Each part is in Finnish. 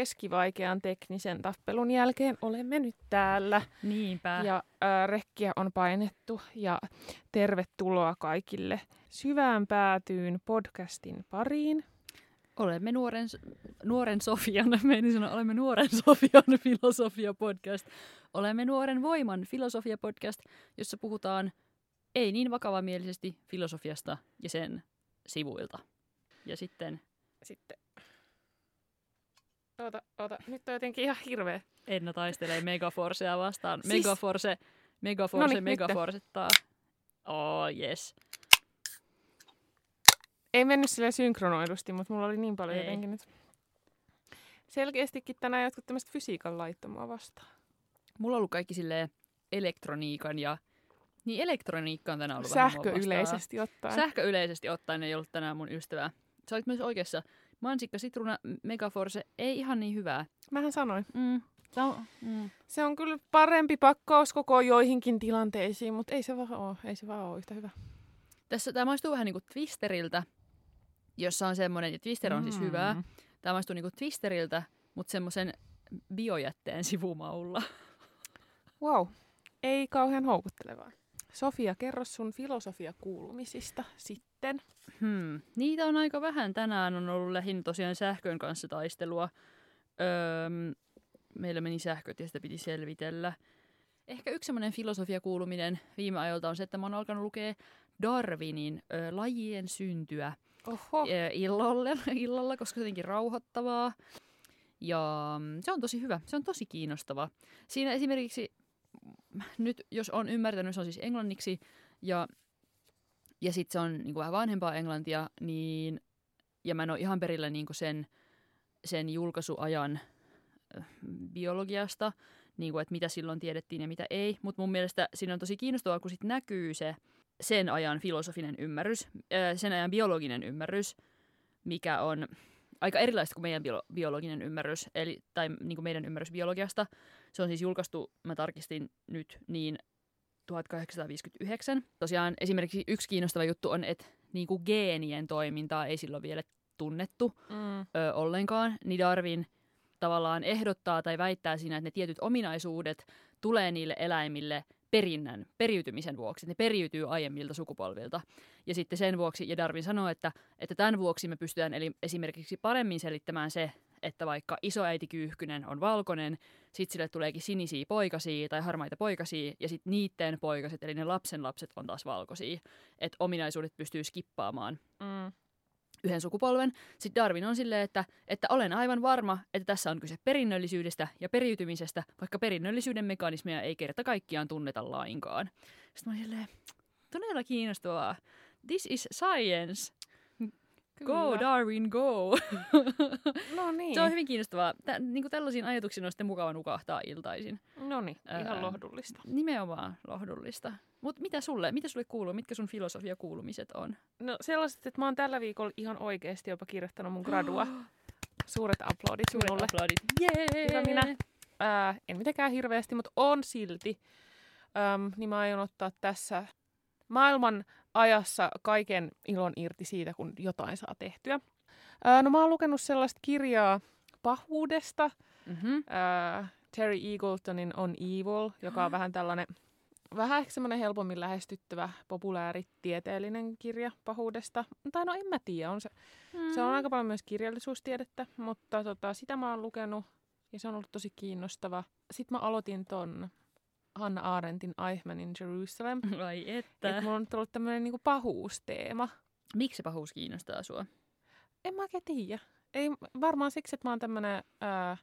keskivaikean teknisen tappelun jälkeen olemme nyt täällä. Niinpä. Ja ää, rekkiä on painettu ja tervetuloa kaikille syvään päätyyn podcastin pariin. Olemme nuoren, nuoren Sofian, menin sanoa, olemme nuoren Sofian filosofia-podcast. Olemme nuoren voiman filosofia-podcast, jossa puhutaan ei niin vakavamielisesti filosofiasta ja sen sivuilta. Ja sitten Sitten... Oota, oota. Nyt on jotenkin ihan hirveä. Enna taistelee Megaforcea vastaan. Siis- Megaforce, Megaforce, Noniin. Megaforcettaa. Oh, yes. Ei mennyt sille synkronoidusti, mutta mulla oli niin paljon Ei. jotenkin nyt. Selkeästikin tänään jotkut tämmöistä fysiikan laittomaa vastaan. Mulla on ollut kaikki silleen elektroniikan ja... Niin elektroniikka on tänään ollut vähän Sähkö vastaan. yleisesti ottaen. Sähkö yleisesti ottaen ei ollut tänään mun ystävää. Sä olit myös oikeassa. Mansikka, sitruuna, Megaforce ei ihan niin hyvää. Mähän sanoin. Mm. On, mm. Se on kyllä parempi pakkaus koko joihinkin tilanteisiin, mutta ei se vaan ole. Ei se vaan ole yhtä hyvä. Tässä tämä maistuu vähän niinku Twisteriltä, jossa on semmoinen, ja Twister on siis hyvää. Tämä maistuu niinku Twisteriltä, mutta semmoisen biojätteen sivumaulla. Wow. Ei kauhean houkuttelevaa. Sofia, kerro sun filosofia kuulumisista sitten. Hmm. Niitä on aika vähän. Tänään on ollut lähinnä tosiaan sähkön kanssa taistelua. Öö, meillä meni sähköt ja sitä piti selvitellä. Ehkä yksi semmoinen filosofia kuuluminen viime ajoilta on se, että mä oon alkanut lukea Darwinin ö, lajien syntyä Oho. ö, illalla, illalla, koska se on jotenkin rauhoittavaa. Ja mm, se on tosi hyvä, se on tosi kiinnostava. Siinä esimerkiksi, nyt jos on ymmärtänyt, se on siis englanniksi ja, ja sitten se on niin kuin vähän vanhempaa englantia, niin, ja mä en ole ihan perillä niin kuin sen, sen julkaisuajan ö, biologiasta, niin kuin, että mitä silloin tiedettiin ja mitä ei. Mutta mun mielestä siinä on tosi kiinnostavaa, kun sit näkyy se sen ajan filosofinen ymmärrys, ö, sen ajan biologinen ymmärrys, mikä on aika erilaista kuin meidän bio- biologinen ymmärrys, eli, tai niin kuin meidän ymmärrys biologiasta. Se on siis julkaistu, mä tarkistin nyt, niin 1859. Tosiaan esimerkiksi yksi kiinnostava juttu on, että niin kuin geenien toimintaa ei silloin vielä tunnettu Mm. ö, ollenkaan, niin Darwin tavallaan ehdottaa tai väittää siinä, että ne tietyt ominaisuudet tulee niille eläimille perinnän, periytymisen vuoksi. Ne periytyy aiemmilta sukupolvilta. Ja sitten sen vuoksi, ja Darwin sanoo, että, että tämän vuoksi me pystytään eli esimerkiksi paremmin selittämään se, että vaikka isoäiti kyyhkynen on valkoinen, sitten sille tuleekin sinisiä poikasia tai harmaita poikasia, ja sitten niiden poikaset, eli ne lapsen lapset on taas valkoisia. Että ominaisuudet pystyy skippaamaan Mm. Yhden sukupolven. Sitten Darwin on silleen, että, että olen aivan varma, että tässä on kyse perinnöllisyydestä ja periytymisestä, vaikka perinnöllisyyden mekanismeja ei kerta kaikkiaan tunneta lainkaan. Sitten mä olin silleen, todella kiinnostavaa. This is science. Go Kyllä. Darwin, go! No niin. Se on hyvin kiinnostavaa. Tä, niin kuin tällaisiin ajatuksiin on sitten mukava nukahtaa iltaisin. No niin, ihan Ää. lohdullista. Nimenomaan lohdullista. Mutta mitä sulle, mitä sulle kuuluu? Mitkä sun filosofia kuulumiset on? No sellaiset, että mä oon tällä viikolla ihan oikeasti jopa kirjoittanut mun gradua. Suuret aplodit Suuret minulle. aplodit. Jee! Hyvä minä. Ää, en mitenkään hirveästi, mutta on silti. Öm, niin mä aion ottaa tässä maailman ajassa kaiken ilon irti siitä, kun jotain saa tehtyä. Ää, no mä oon lukenut sellaista kirjaa pahuudesta. Mm-hmm. Ää, Terry Eagletonin On Evil, joka on vähän tällainen, vähän ehkä semmoinen helpommin lähestyttävä populääritieteellinen kirja pahuudesta. Tai no en mä tiedä, on se, se on aika paljon myös kirjallisuustiedettä, mutta tota, sitä mä oon lukenut ja se on ollut tosi kiinnostava. Sitten mä aloitin ton Hanna Arendtin Eichmann in Jerusalem. Vai Että että. mulla on nyt ollut tämmöinen niinku pahuusteema. Miksi se pahuus kiinnostaa sua? En mä oikein tiedä. Ei, varmaan siksi, että mä oon tämmönen ää,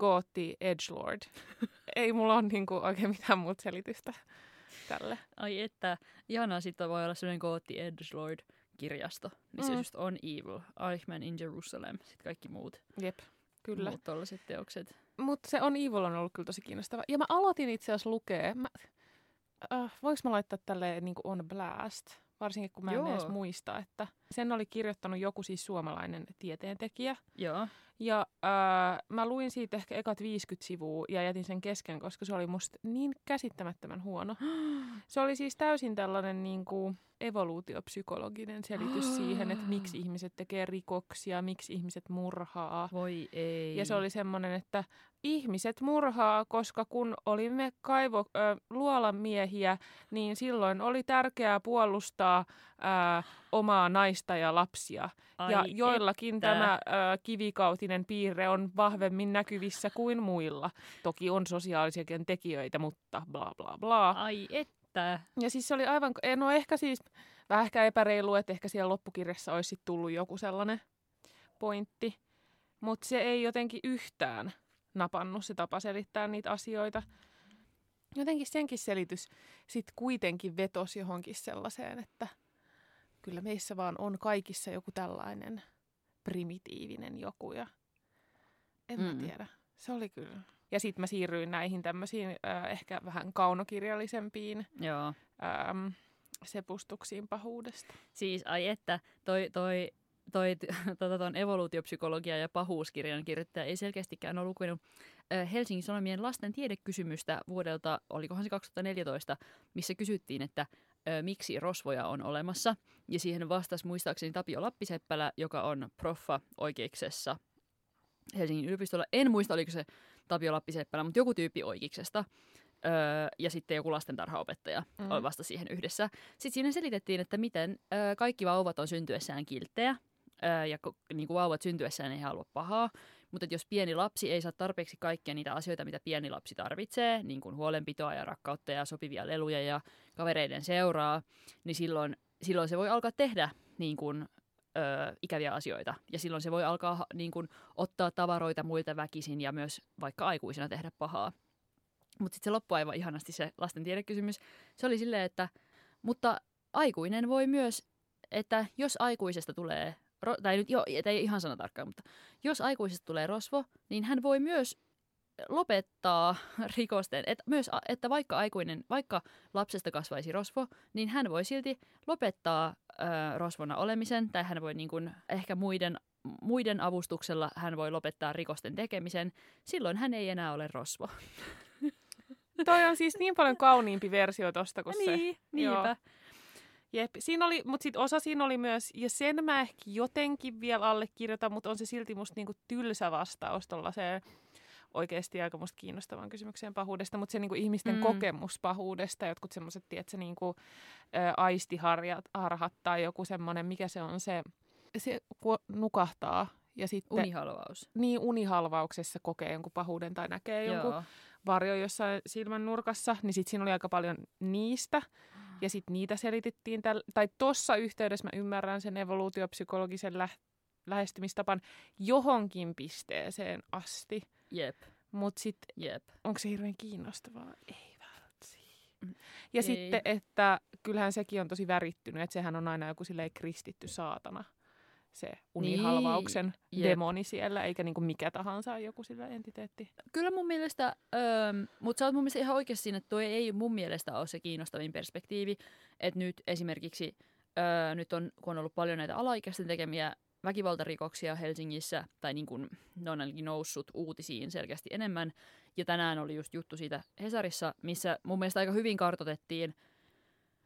gootti edgelord. Ei mulla ole niinku oikein mitään muuta selitystä tälle. Ai että, ihanaa sitten voi olla sellainen kootti Edgelord kirjasto. Niin se Mm. just on Evil, Eichmann in Jerusalem, sitten kaikki muut, Jep, kyllä. muut tollaset teokset. Mutta se on Evil on ollut kyllä tosi kiinnostava. Ja mä aloitin itse asiassa lukea. Mä, äh, voinko mä laittaa tälleen niin on blast? Varsinkin kun mä en Joo. edes muista, että Sen oli kirjoittanut joku siis suomalainen tieteentekijä. Joo. Ja äh, mä luin siitä ehkä ekat 50 sivua ja jätin sen kesken, koska se oli musta niin käsittämättömän huono. Se oli siis täysin tällainen niin kuin evoluutiopsykologinen selitys siihen, että miksi ihmiset tekee rikoksia, miksi ihmiset murhaa. Voi ei. Ja se oli semmoinen, että ihmiset murhaa, koska kun olimme kaivo, ö, luolamiehiä, niin silloin oli tärkeää puolustaa ö, omaa naista ja lapsia. Ai ja joillakin että. tämä ö, kivikautinen piirre on vahvemmin näkyvissä kuin muilla. Toki on sosiaalisiakin tekijöitä, mutta bla bla bla. Ai että. Ja siis se oli aivan, no ehkä siis vähän ehkä epäreilu, että ehkä siellä loppukirjassa olisi sit tullut joku sellainen pointti. Mutta se ei jotenkin yhtään napannut se tapa selittää niitä asioita. Jotenkin senkin selitys sitten kuitenkin vetosi johonkin sellaiseen, että kyllä meissä vaan on kaikissa joku tällainen primitiivinen joku ja en mä Mm. tiedä. Se oli kyllä. Ja sitten mä siirryin näihin tämmöisiin äh, ehkä vähän kaunokirjallisempiin Joo. ähm, sepustuksiin pahuudesta. Siis ai että, toi, toi, toi tota, ton evoluutiopsykologia ja pahuuskirjan kirjoittaja ei selkeästikään ole lukenut äh, Helsingin Sanomien lasten tiedekysymystä vuodelta, olikohan se 2014, missä kysyttiin, että miksi rosvoja on olemassa. Ja siihen vastasi muistaakseni Tapio Lappiseppälä, joka on proffa oikeiksessa Helsingin yliopistolla. En muista, oliko se Tapio Lappiseppälä, mutta joku tyyppi oikeiksesta. Öö, ja sitten joku lastentarhaopettaja Mm. vasta siihen yhdessä. Sitten siinä selitettiin, että miten öö, kaikki vauvat on syntyessään kilttejä. Öö, ja ko- niin kuin vauvat syntyessään ei halua pahaa. Mutta jos pieni lapsi ei saa tarpeeksi kaikkia niitä asioita, mitä pieni lapsi tarvitsee, niin kuin huolenpitoa ja rakkautta ja sopivia leluja ja kavereiden seuraa, niin silloin, silloin se voi alkaa tehdä niin kuin, ö, ikäviä asioita. Ja silloin se voi alkaa niin kuin, ottaa tavaroita muilta väkisin ja myös vaikka aikuisena tehdä pahaa. Mutta sitten se loppui aivan ihanasti se lasten tiedekysymys. Se oli silleen, että mutta aikuinen voi myös, että jos aikuisesta tulee, tai nyt jo, ei ihan sana tarkkaan, mutta jos aikuisesta tulee rosvo, niin hän voi myös lopettaa rikosten, et myös, että vaikka aikuinen, vaikka lapsesta kasvaisi rosvo, niin hän voi silti lopettaa ö, rosvona olemisen, tai hän voi niin kuin, ehkä muiden, muiden avustuksella hän voi lopettaa rikosten tekemisen, silloin hän ei enää ole rosvo. Toi on siis niin paljon kauniimpi versio tosta kuin se. niin, niinpä. Jep, siinä oli, mutta sitten osa siinä oli myös, ja sen mä ehkä jotenkin vielä allekirjoitan, mutta on se silti musta niinku tylsä vastaus tollaiseen oikeasti aika musta kiinnostavan kysymykseen pahuudesta, mutta se niinku ihmisten Mm. kokemus pahuudesta, jotkut semmoiset, tiedätkö, niinku, ä, aistiharjat, harhat tai joku semmoinen, mikä se on se, se nukahtaa ja sitten Unihalvaus. niin unihalvauksessa kokee jonkun pahuuden tai näkee jonkun Joo. varjo jossain silmän nurkassa, niin sitten siinä oli aika paljon niistä. Ja sitten niitä selitettiin, täl- tai tuossa yhteydessä mä ymmärrän sen evoluutiopsykologisen lä- lähestymistapan johonkin pisteeseen asti. Jep, Mutta sitten onko se hirveän kiinnostavaa? Ei välttämättä. Mm, Ja ei. sitten, että kyllähän sekin on tosi värittynyt, että sehän on aina joku silleen kristitty saatana, se unihalvauksen Niin, jep. demoni siellä, eikä niinku mikä tahansa joku sillä entiteetti. Kyllä mun mielestä, öö, mutta sä oot mun mielestä ihan oikeassa siinä, että toi ei mun mielestä ole se kiinnostavin perspektiivi. Että nyt esimerkiksi, öö, nyt on, kun on ollut paljon näitä alaikäisten tekemiä väkivaltarikoksia Helsingissä, tai niin kuin ne on ainakin noussut uutisiin selkeästi enemmän. Ja tänään oli just juttu siitä Hesarissa, missä mun mielestä aika hyvin kartotettiin.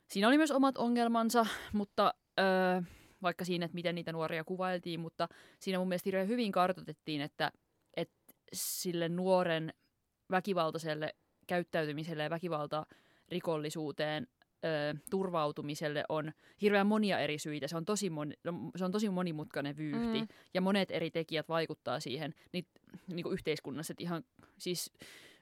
Siinä oli myös omat ongelmansa, mutta öö, vaikka siinä, että miten niitä nuoria kuvailtiin, mutta siinä mun mielestä hirveän hyvin kartotettiin, että, että sille nuoren väkivaltaiselle käyttäytymiselle ja väkivaltarikollisuuteen ö, turvautumiselle on hirveän monia eri syitä. Se on tosi, moni, se on tosi monimutkainen vyyhti Mm. ja monet eri tekijät vaikuttaa siihen niin, niin kuin yhteiskunnassa. Että ihan, siis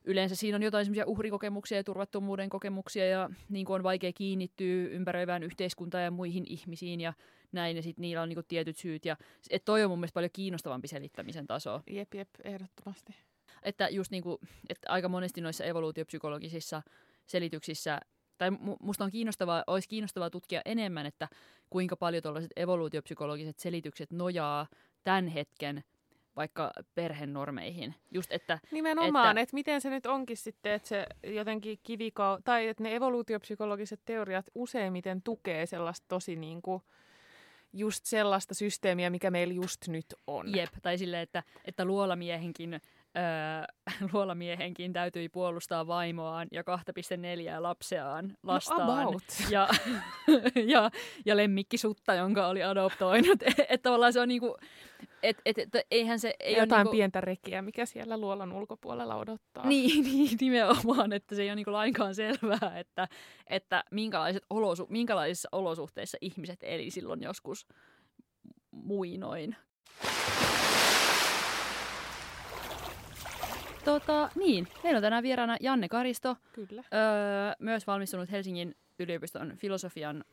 yleensä siinä on jotain semmoisia uhrikokemuksia ja turvattomuuden kokemuksia ja niin kuin on vaikea kiinnittyä ympäröivään yhteiskuntaan ja muihin ihmisiin ja näin. Ja sitten niillä on niin kuin tietyt syyt. Ja et toi on mun mielestä paljon kiinnostavampi selittämisen taso. Jep, jep, ehdottomasti. Että just niin kuin, että aika monesti noissa evoluutiopsykologisissa selityksissä, tai mu- musta on kiinnostavaa, olisi kiinnostavaa tutkia enemmän, että kuinka paljon tuollaiset evoluutiopsykologiset selitykset nojaa tämän hetken vaikka perhenormeihin. Just että, Nimenomaan, että, että miten se nyt onkin sitten, että se jotenkin kivikau... Tai että ne evoluutiopsykologiset teoriat useimmiten tukee sellaista tosi niin kuin just sellaista systeemiä, mikä meillä just nyt on. Jep, tai silleen, että, että luolamiehenkin, öö, luolamiehenkin täytyi puolustaa vaimoaan ja 2,4 lapseaan, lastaan. No about. ja, ja, ja lemmikkisutta, jonka oli adoptoinut. että tavallaan se on niinku, et, et, et, eihän se... Ei Jotain niinku, pientä rekiä, mikä siellä luolan ulkopuolella odottaa. Niin, niin, nimenomaan, että se ei ole niinku lainkaan selvää, että, että minkälaiset olosu, minkälaisissa olosuhteissa ihmiset eli silloin joskus muinoin. Tota, niin, meillä on tänään vieraana Janne Karisto, Kyllä. öö, myös valmistunut Helsingin yliopiston filosofian,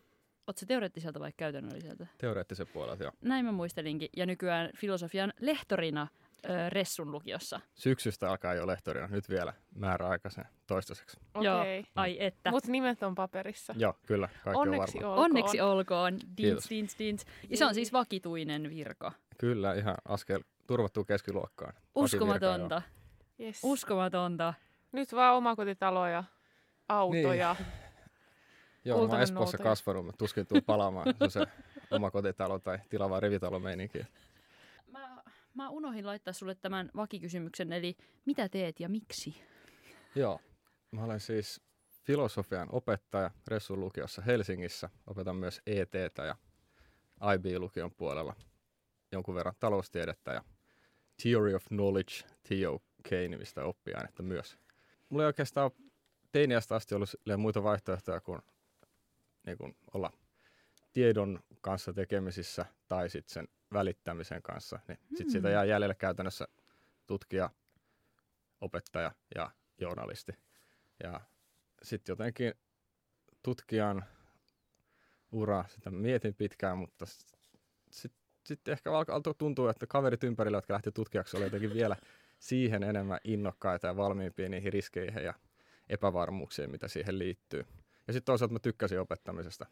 ootko se teoreettiselta vai käytännölliseltä? Teoreettisen puolelta, joo. Näin mä muistelinkin. Ja nykyään filosofian lehtorina öö, Ressun lukiossa. Syksystä alkaa jo lehtorina, nyt vielä määräaikaisen toistaiseksi. Joo. Okei. Ai että. Mutta nimet on paperissa. Joo, kyllä, kaikki Onneksi on varma. olkoon. Onneksi olkoon. Dins, dins, dins. Ja se on siis vakituinen virka. Kyllä, ihan askel turvattuu keskiluokkaan. Uskomatonta. Yes. Uskomatonta. Nyt vaan omakotitaloja, autoja. Niin. Joo, mä oon Espoossa kasvanut, mutta tuskin tuu palaamaan se, on se oma kotitalo tai tilava rivitalo meininki. Mä, mä unohdin laittaa sulle tämän vakikysymyksen, eli mitä teet ja miksi? Joo, mä olen siis filosofian opettaja Ressun lukiossa Helsingissä. Opetan myös ETtä ja IB-lukion puolella jonkun verran taloustiedettä ja Theory of Knowledge, TOK-nimistä oppiainetta myös. Mulla ei oikeastaan teiniästä asti ollut muita vaihtoehtoja kuin, niin kuin olla tiedon kanssa tekemisissä tai sitten sen välittämisen kanssa. Niin sit siitä Hmm. jää jäljelle käytännössä tutkija, opettaja ja journalisti. Ja sitten jotenkin tutkijan ura, sitä mietin pitkään, mutta sitten sit ehkä alkoi tuntua, että kaverit ympärillä, jotka lähti tutkijaksi, oli jotenkin vielä siihen enemmän innokkaita ja valmiimpia niihin riskeihin ja epävarmuuksiin, mitä siihen liittyy. Ja sitten toisaalta mä tykkäsin opettamisesta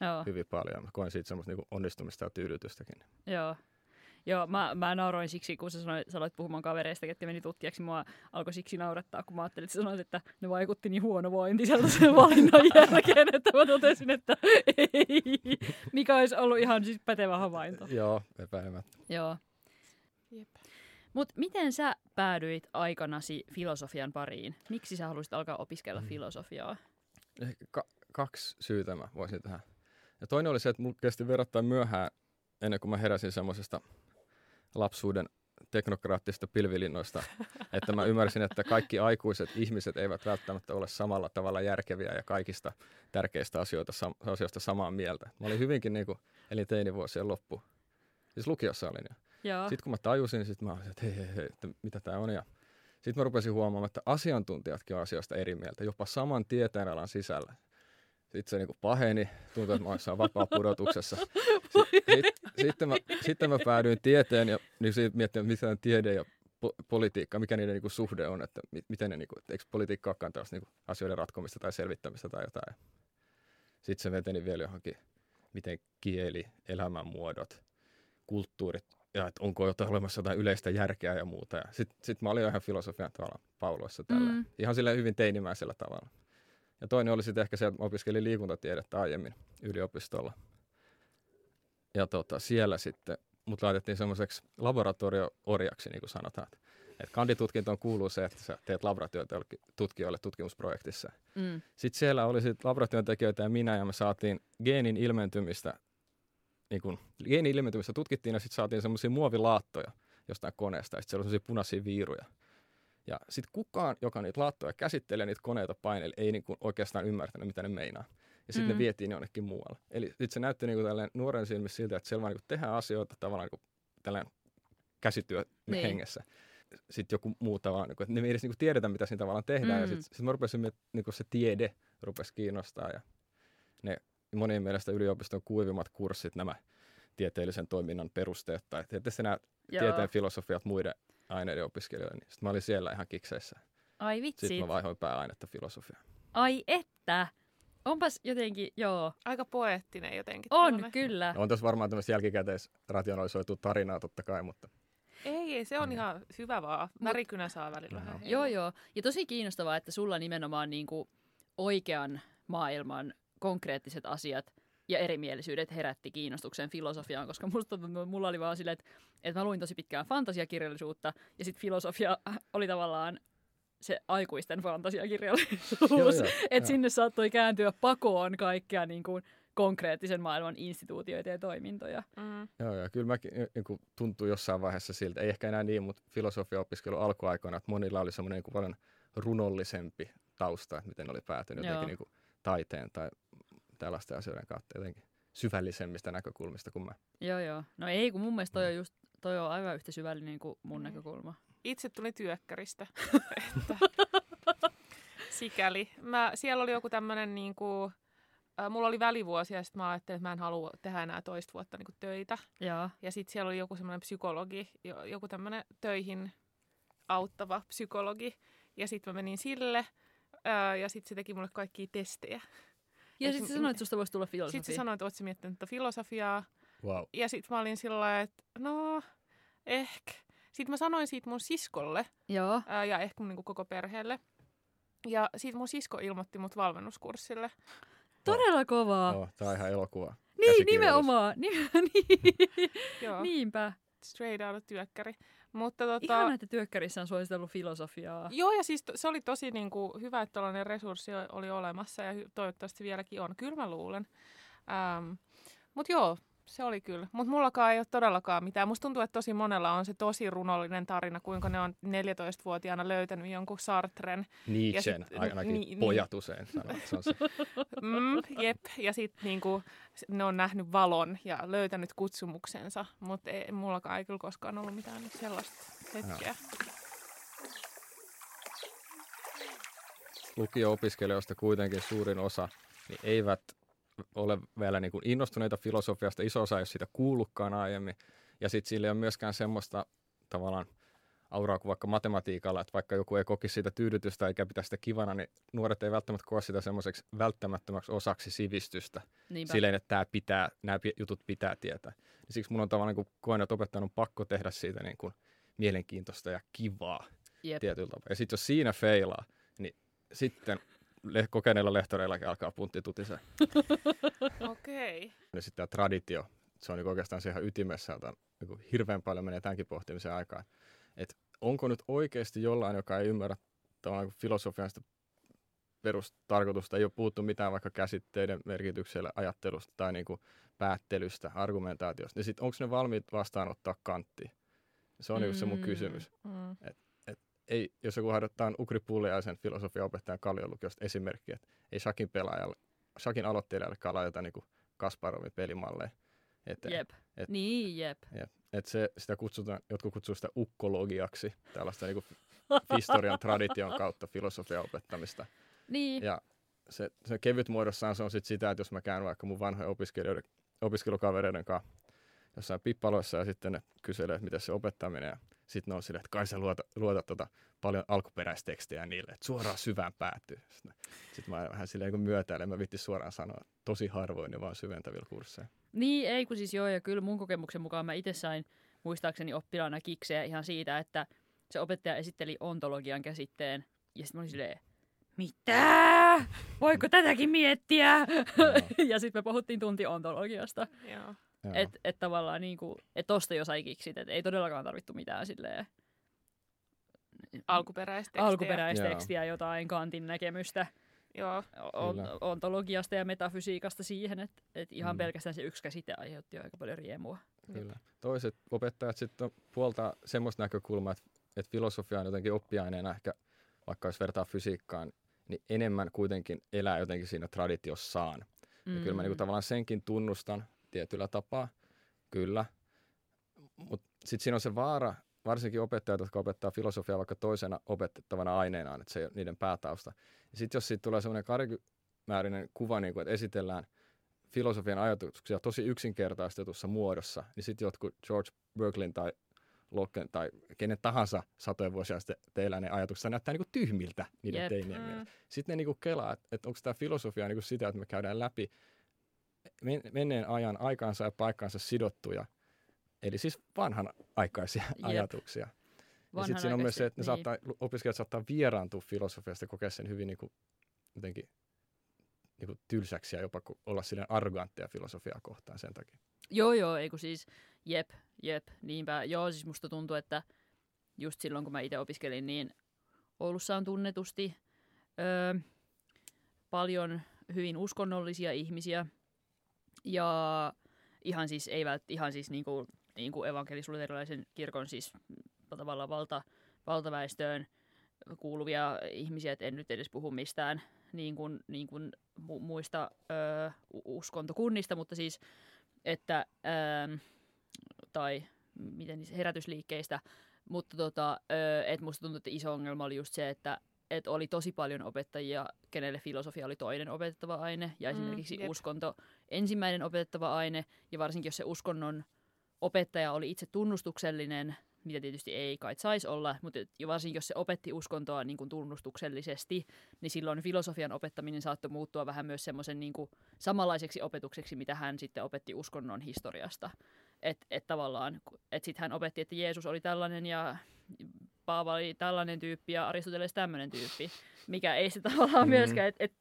Joo, hyvin paljon. Mä koin siitä semmoista niinku onnistumista ja tyydytystäkin. joo. Joo, mä, mä nauroin siksi, kun sä sanoit, sä aloit puhumaan kavereista, ketkä meni tutkijaksi. Mua alkoi siksi naurattaa, kun mä ajattelin, että sä sanoit, että ne vaikutti niin huonovointiselta sen valinnan jälkeen, että mä totesin, että ei. Mikä olisi ollut ihan siis pätevä havainto. Joo, epäilemättä. Joo. Jep. Mutta miten sä päädyit aikanasi filosofian pariin? Miksi sä haluaisit alkaa opiskella Mm. filosofiaa? Ehkä ka- kaksi syytä mä voisin tähän. Ja toinen oli se, että mulla kesti verrattain myöhään ennen kuin mä heräsin semmoisesta lapsuuden teknokraattisista pilvilinnoista, että mä ymmärsin, että kaikki aikuiset ihmiset eivät välttämättä ole samalla tavalla järkeviä ja kaikista tärkeistä asioita, sam- asioista samaa mieltä. Mä olin hyvinkin niin kuin, elin teinivuosien loppu. Siis lukiossa olin jo. Sitten kun mä tajusin, sit mä olin, että hei, hei, hei, että mitä tämä on. Ja sitten mä rupesin huomaamaan, että asiantuntijatkin on asioista eri mieltä, jopa saman tieteenalan sisällä. Sitten se niinku paheni, tuntui, että mä olisin vapaa pudotuksessa. Sitten, sitten, mä, sitten mä päädyin tieteen ja niin siitä miettimään, mitä on tiede ja po- politiikka, mikä niiden niinku suhde on, että mi- miten ne, niinku, eikö politiikka olekaan tällaista niinku asioiden ratkomista tai selvittämistä tai jotain. Sitten se veteni vielä johonkin, miten kieli, elämänmuodot, kulttuurit ja että onko jotain olemassa jotain yleistä järkeä ja muuta. Sitten sit mä olin jo ihan filosofian tavalla pauloissa tällä. Mm. Ihan sillä hyvin teinimäisellä tavalla. Ja toinen oli sitten ehkä se, että mä opiskelin liikuntatiedettä aiemmin yliopistolla. Ja tota, siellä sitten mut laitettiin semmoiseksi laboratorio-orjaksi, niin kuin sanotaan. Et kanditutkintoon kuuluu se, että sä teet laboratyötä tutkijoille tutkimusprojektissa. Mm. Sitten siellä oli sit laboratyöntekijöitä ja minä, ja me saatiin geenin ilmentymistä, niin kun, geenin ilmentymistä tutkittiin, ja sitten saatiin semmoisia muovilaattoja jostain koneesta, ja sitten siellä oli semmoisia punaisia viiruja. Ja sitten kukaan, joka niitä laattoja käsittelee, niitä koneita paineli, ei niin oikeastaan ymmärtänyt, mitä ne meinaa. Ja sitten Mm. ne vietiin jonnekin muualle. Eli sitten se näytti niin kuin nuoren silmissä siltä, että siellä vaan niin tehdään asioita tavallaan niin tällainen käsityö Niin. hengessä. Sitten joku muu tavallaan, niin kuin, että ne ei edes niin kuin tiedetä, mitä siinä tavallaan tehdään. Mm. Ja sitten sit mä rupesin, niin kuin se tiede rupesi kiinnostaa. Ja ne monien mielestä yliopiston kuivimmat kurssit, nämä tieteellisen toiminnan perusteet, tai tietysti nämä Joo. tieteen filosofiat muiden aineiden opiskelijoille, niin sitten mä olin siellä ihan kikseissä. Ai vitsi. Sitten mä vaihoin pääainetta filosofiaan. Ai että. Onpas jotenkin, joo. Aika poeettinen jotenkin. On, tällainen. kyllä. On tässä varmaan tämmöistä jälkikäteisrationalisoitua tarinaa totta kai, mutta Ei, ei, se on Mm. ihan hyvä vaan. Värikynä saa välillä Joo. vähän Joo, joo. Ja tosi kiinnostavaa, että sulla nimenomaan niinku oikean maailman konkreettiset asiat ja erimielisyydet herätti kiinnostuksen filosofiaan, koska musta mulla oli vaan silleen, että, että mä luin tosi pitkään fantasiakirjallisuutta, ja sitten filosofia oli tavallaan se aikuisten fantasiakirjallisuus. että sinne saattoi kääntyä pakoon kaikkea niin kuin konkreettisen maailman instituutioita ja toimintoja. Mm. Joo, ja kyllä mäkin niin kuin, tuntuu jossain vaiheessa siltä, ei ehkä enää niin, mutta filosofia-opiskelu alkuaikoina, että monilla oli semmoinen niin kuin paljon runollisempi tausta, että miten oli päätynyt Joo. jotenkin niin kuin, taiteen tai tällaisten asioiden kautta jotenkin syvällisemmistä näkökulmista kuin mä. Joo, joo. No ei, kun mun mielestä toi on, just, toi on aivan yhtä syvällinen kuin mun Mm. näkökulma. Itse tuli työkkäristä. että, sikäli. Mä, siellä oli joku tämmöinen niinku, äh, mulla oli välivuosia ja sitten mä ajattelin, että mä en halua tehdä enää toista vuotta niinku töitä. Joo. Ja sitten siellä oli joku semmoinen psykologi, jo- joku tämmöinen töihin auttava psykologi. Ja sitten mä menin sille ää, ja sitten se teki mulle kaikkia testejä. Ja sitten sä sanoit, että susta voisi tulla filosofi. Sitten se sanoi, että ootko miettinyt tätä filosofiaa. Wow. Ja sitten mä olin sillä lailla, että no, ehkä. Sitten mä sanoin siitä mun siskolle Joo. ää, ja ehkä mun niinku koko perheelle. Ja sitten mun sisko ilmoitti mut valmennuskurssille. Todella kovaa. Oh, tämä on ihan elokuva. Niin, nimenomaan. Nim- niin. Joo, Niinpä. straight out of työkkäri. Mutta tota, Ihana, että työkkärissä on suositellut filosofiaa. Joo, ja siis to, se oli tosi niin kuin, hyvä, että tällainen resurssi oli olemassa ja toivottavasti vieläkin on. Kyllä mä luulen. Ähm, Mutta joo, se oli kyllä. Mutta mullakaan ei ole todellakaan mitään. Musta tuntuu, että tosi monella on se tosi runollinen tarina, kuinka ne on 14-vuotiaana löytänyt jonkun Sartren. Nietzschen, sit- ainakin niin- pojat usein sanoo, se on se. Mm, jep. Ja sitten niinku, ne on nähnyt valon ja löytänyt kutsumuksensa. Mutta mullakaan ei kyllä koskaan ollut mitään sellaista hetkeä. lukio-opiskelijoista kuitenkin suurin osa niin eivät ole vielä niin kuin innostuneita filosofiasta. Iso osa ei ole sitä kuullutkaan aiemmin. Ja sitten sillä ei ole myöskään semmoista tavallaan auraa kuin vaikka matematiikalla, että vaikka joku ei kokisi siitä tyydytystä eikä pitäisi sitä kivana, niin nuoret ei välttämättä koe sitä semmoiseksi välttämättömäksi osaksi sivistystä. Niinpä. Silleen, että tää pitää, nämä jutut pitää tietää. Ja siksi mun on tavallaan niin kuin koen, että opettajan on pakko tehdä siitä niin kuin mielenkiintoista ja kivaa Jep. tietyllä tapaa. Ja sitten jos siinä feilaa, niin sitten le- kokeneilla lehtoreillakin alkaa puntti tutisee. Okei. Okay. Ja sitten tämä traditio, se on niin oikeastaan se ihan ytimessä, jota niin hirveän paljon menee tämänkin pohtimisen aikaan. Että onko nyt oikeasti jollain, joka ei ymmärrä tavallaan niin filosofian sitä perustarkoitusta, ei ole puhuttu mitään vaikka käsitteiden merkityksellä, ajattelusta tai niin kuin päättelystä, argumentaatiosta, niin sitten onko ne valmiit vastaanottaa kanttia? Se on mm. se mun Mm. kysymys. Mm. Ei, jos joku harjoittaa Ukri Pulliaisen filosofiaopettajan Kalliolukiosta esimerkkiä, että ei Shakin pelaajalle, Shakin aloittelijallekaan laiteta niin Kasparovin pelimalleja eteen. Jep. Et- Niin, jep. Et se, sitä kutsutaan, jotkut kutsuu sitä ukkologiaksi, tällaista niin historian tradition kautta filosofian opettamista. Niin. Ja se, se kevyt muodossaan se on sit sitä, että jos mä käyn vaikka mun vanhojen opiskelijoiden, opiskelukavereiden kanssa jossain pippaloissa ja sitten ne kyselee, että miten se opettaminen ja sitten ne on silleen, että kai sä luota, luotat tota paljon alkuperäistekstejä niille, että suoraan syvään päätyy. Sitten, sitten mä vähän silleen kun myötäilen, mä vittin suoraan sanoa, tosi harvoin ne vaan syventävillä kursseilla. Niin, ei kun siis joo, ja kyllä mun kokemuksen mukaan mä itse sain muistaakseni oppilaana kiksejä ihan siitä, että se opettaja esitteli ontologian käsitteen, ja sitten mä olin silleen, mitä? Voiko tätäkin miettiä? ja sitten me puhuttiin tunti ontologiasta. Joo. Että et tavallaan niinku, et tosta jo sai kiksit, että ei todellakaan tarvittu mitään silleen Alkuperäistekstejä. alkuperäistekstiä, jotain Kantin näkemystä Joo. ontologiasta ja metafysiikasta siihen, että et ihan Mm. pelkästään se yksi käsite aiheutti aika paljon riemua. Kyllä. Toiset opettajat sitten puoltaa semmoista näkökulmaa, että, että filosofia on jotenkin oppiaineena ehkä, vaikka jos vertaa fysiikkaan, niin enemmän kuitenkin elää jotenkin siinä traditiossaan. Mm. Ja kyllä mä niinku tavallaan senkin tunnustan tietyllä tapaa, kyllä. Mutta sitten siinä on se vaara, varsinkin opettajat, jotka opettaa filosofiaa vaikka toisena opetettavana aineenaan, että se ei ole niiden päätausta. Ja sitten jos siitä tulee semmoinen karikymäärinen kuva, niin kuin, että esitellään filosofian ajatuksia tosi yksinkertaistetussa muodossa, niin sitten jotkut George Berkelin tai Locken tai kenen tahansa satojen vuosia sitten teillä ne ajatukset näyttää niinku tyhmiltä niiden Jep. teinien Mm. mielestä. Sitten ne niinku kelaa, että, että onko tämä filosofia niinku sitä, että me käydään läpi menneen ajan aikaansa ja paikkaansa sidottuja, eli siis vanhanaikaisia Jep. ajatuksia. Ja sitten siinä on myös se, että ne Vanhanaikaisesti, saattaa, opiskelijat saattaa vieraantua filosofiasta ja kokea sen hyvin niin kuin, jotenkin niin kuin tylsäksi ja jopa olla silleen arrogantteja filosofiaa kohtaan sen takia. Joo, joo, ei kun siis, jep, jep, niinpä. Joo, siis musta tuntuu, että just silloin kun mä itse opiskelin, niin Oulussa on tunnetusti öö, paljon hyvin uskonnollisia ihmisiä. Ja ihan siis, ei vält, ihan siis niin kuin, niin kuin kirkon siis tavallaan valta, valtaväestöön kuuluvia ihmisiä, että en nyt edes puhu mistään niin kuin, niin kuin mu- muista öö, uskontokunnista, mutta siis, että, öö, tai miten herätysliikkeistä, mutta tota, öö, et musta tuntuu, että iso ongelma oli just se, että et oli tosi paljon opettajia, kenelle filosofia oli toinen opetettava aine, ja mm, esimerkiksi jep. uskonto ensimmäinen opetettava aine, ja varsinkin jos se uskonnon opettaja oli itse tunnustuksellinen, mitä tietysti ei kai saisi olla, mutta varsinkin jos se opetti uskontoa niin kuin tunnustuksellisesti, niin silloin filosofian opettaminen saattoi muuttua vähän myös semmoisen niin kuin samanlaiseksi opetukseksi, mitä hän sitten opetti uskonnon historiasta. Että et tavallaan, että sitten hän opetti, että Jeesus oli tällainen ja Paava oli tällainen tyyppi ja Aristoteles tämmöinen tyyppi, mikä ei se tavallaan mm. myöskään, että et,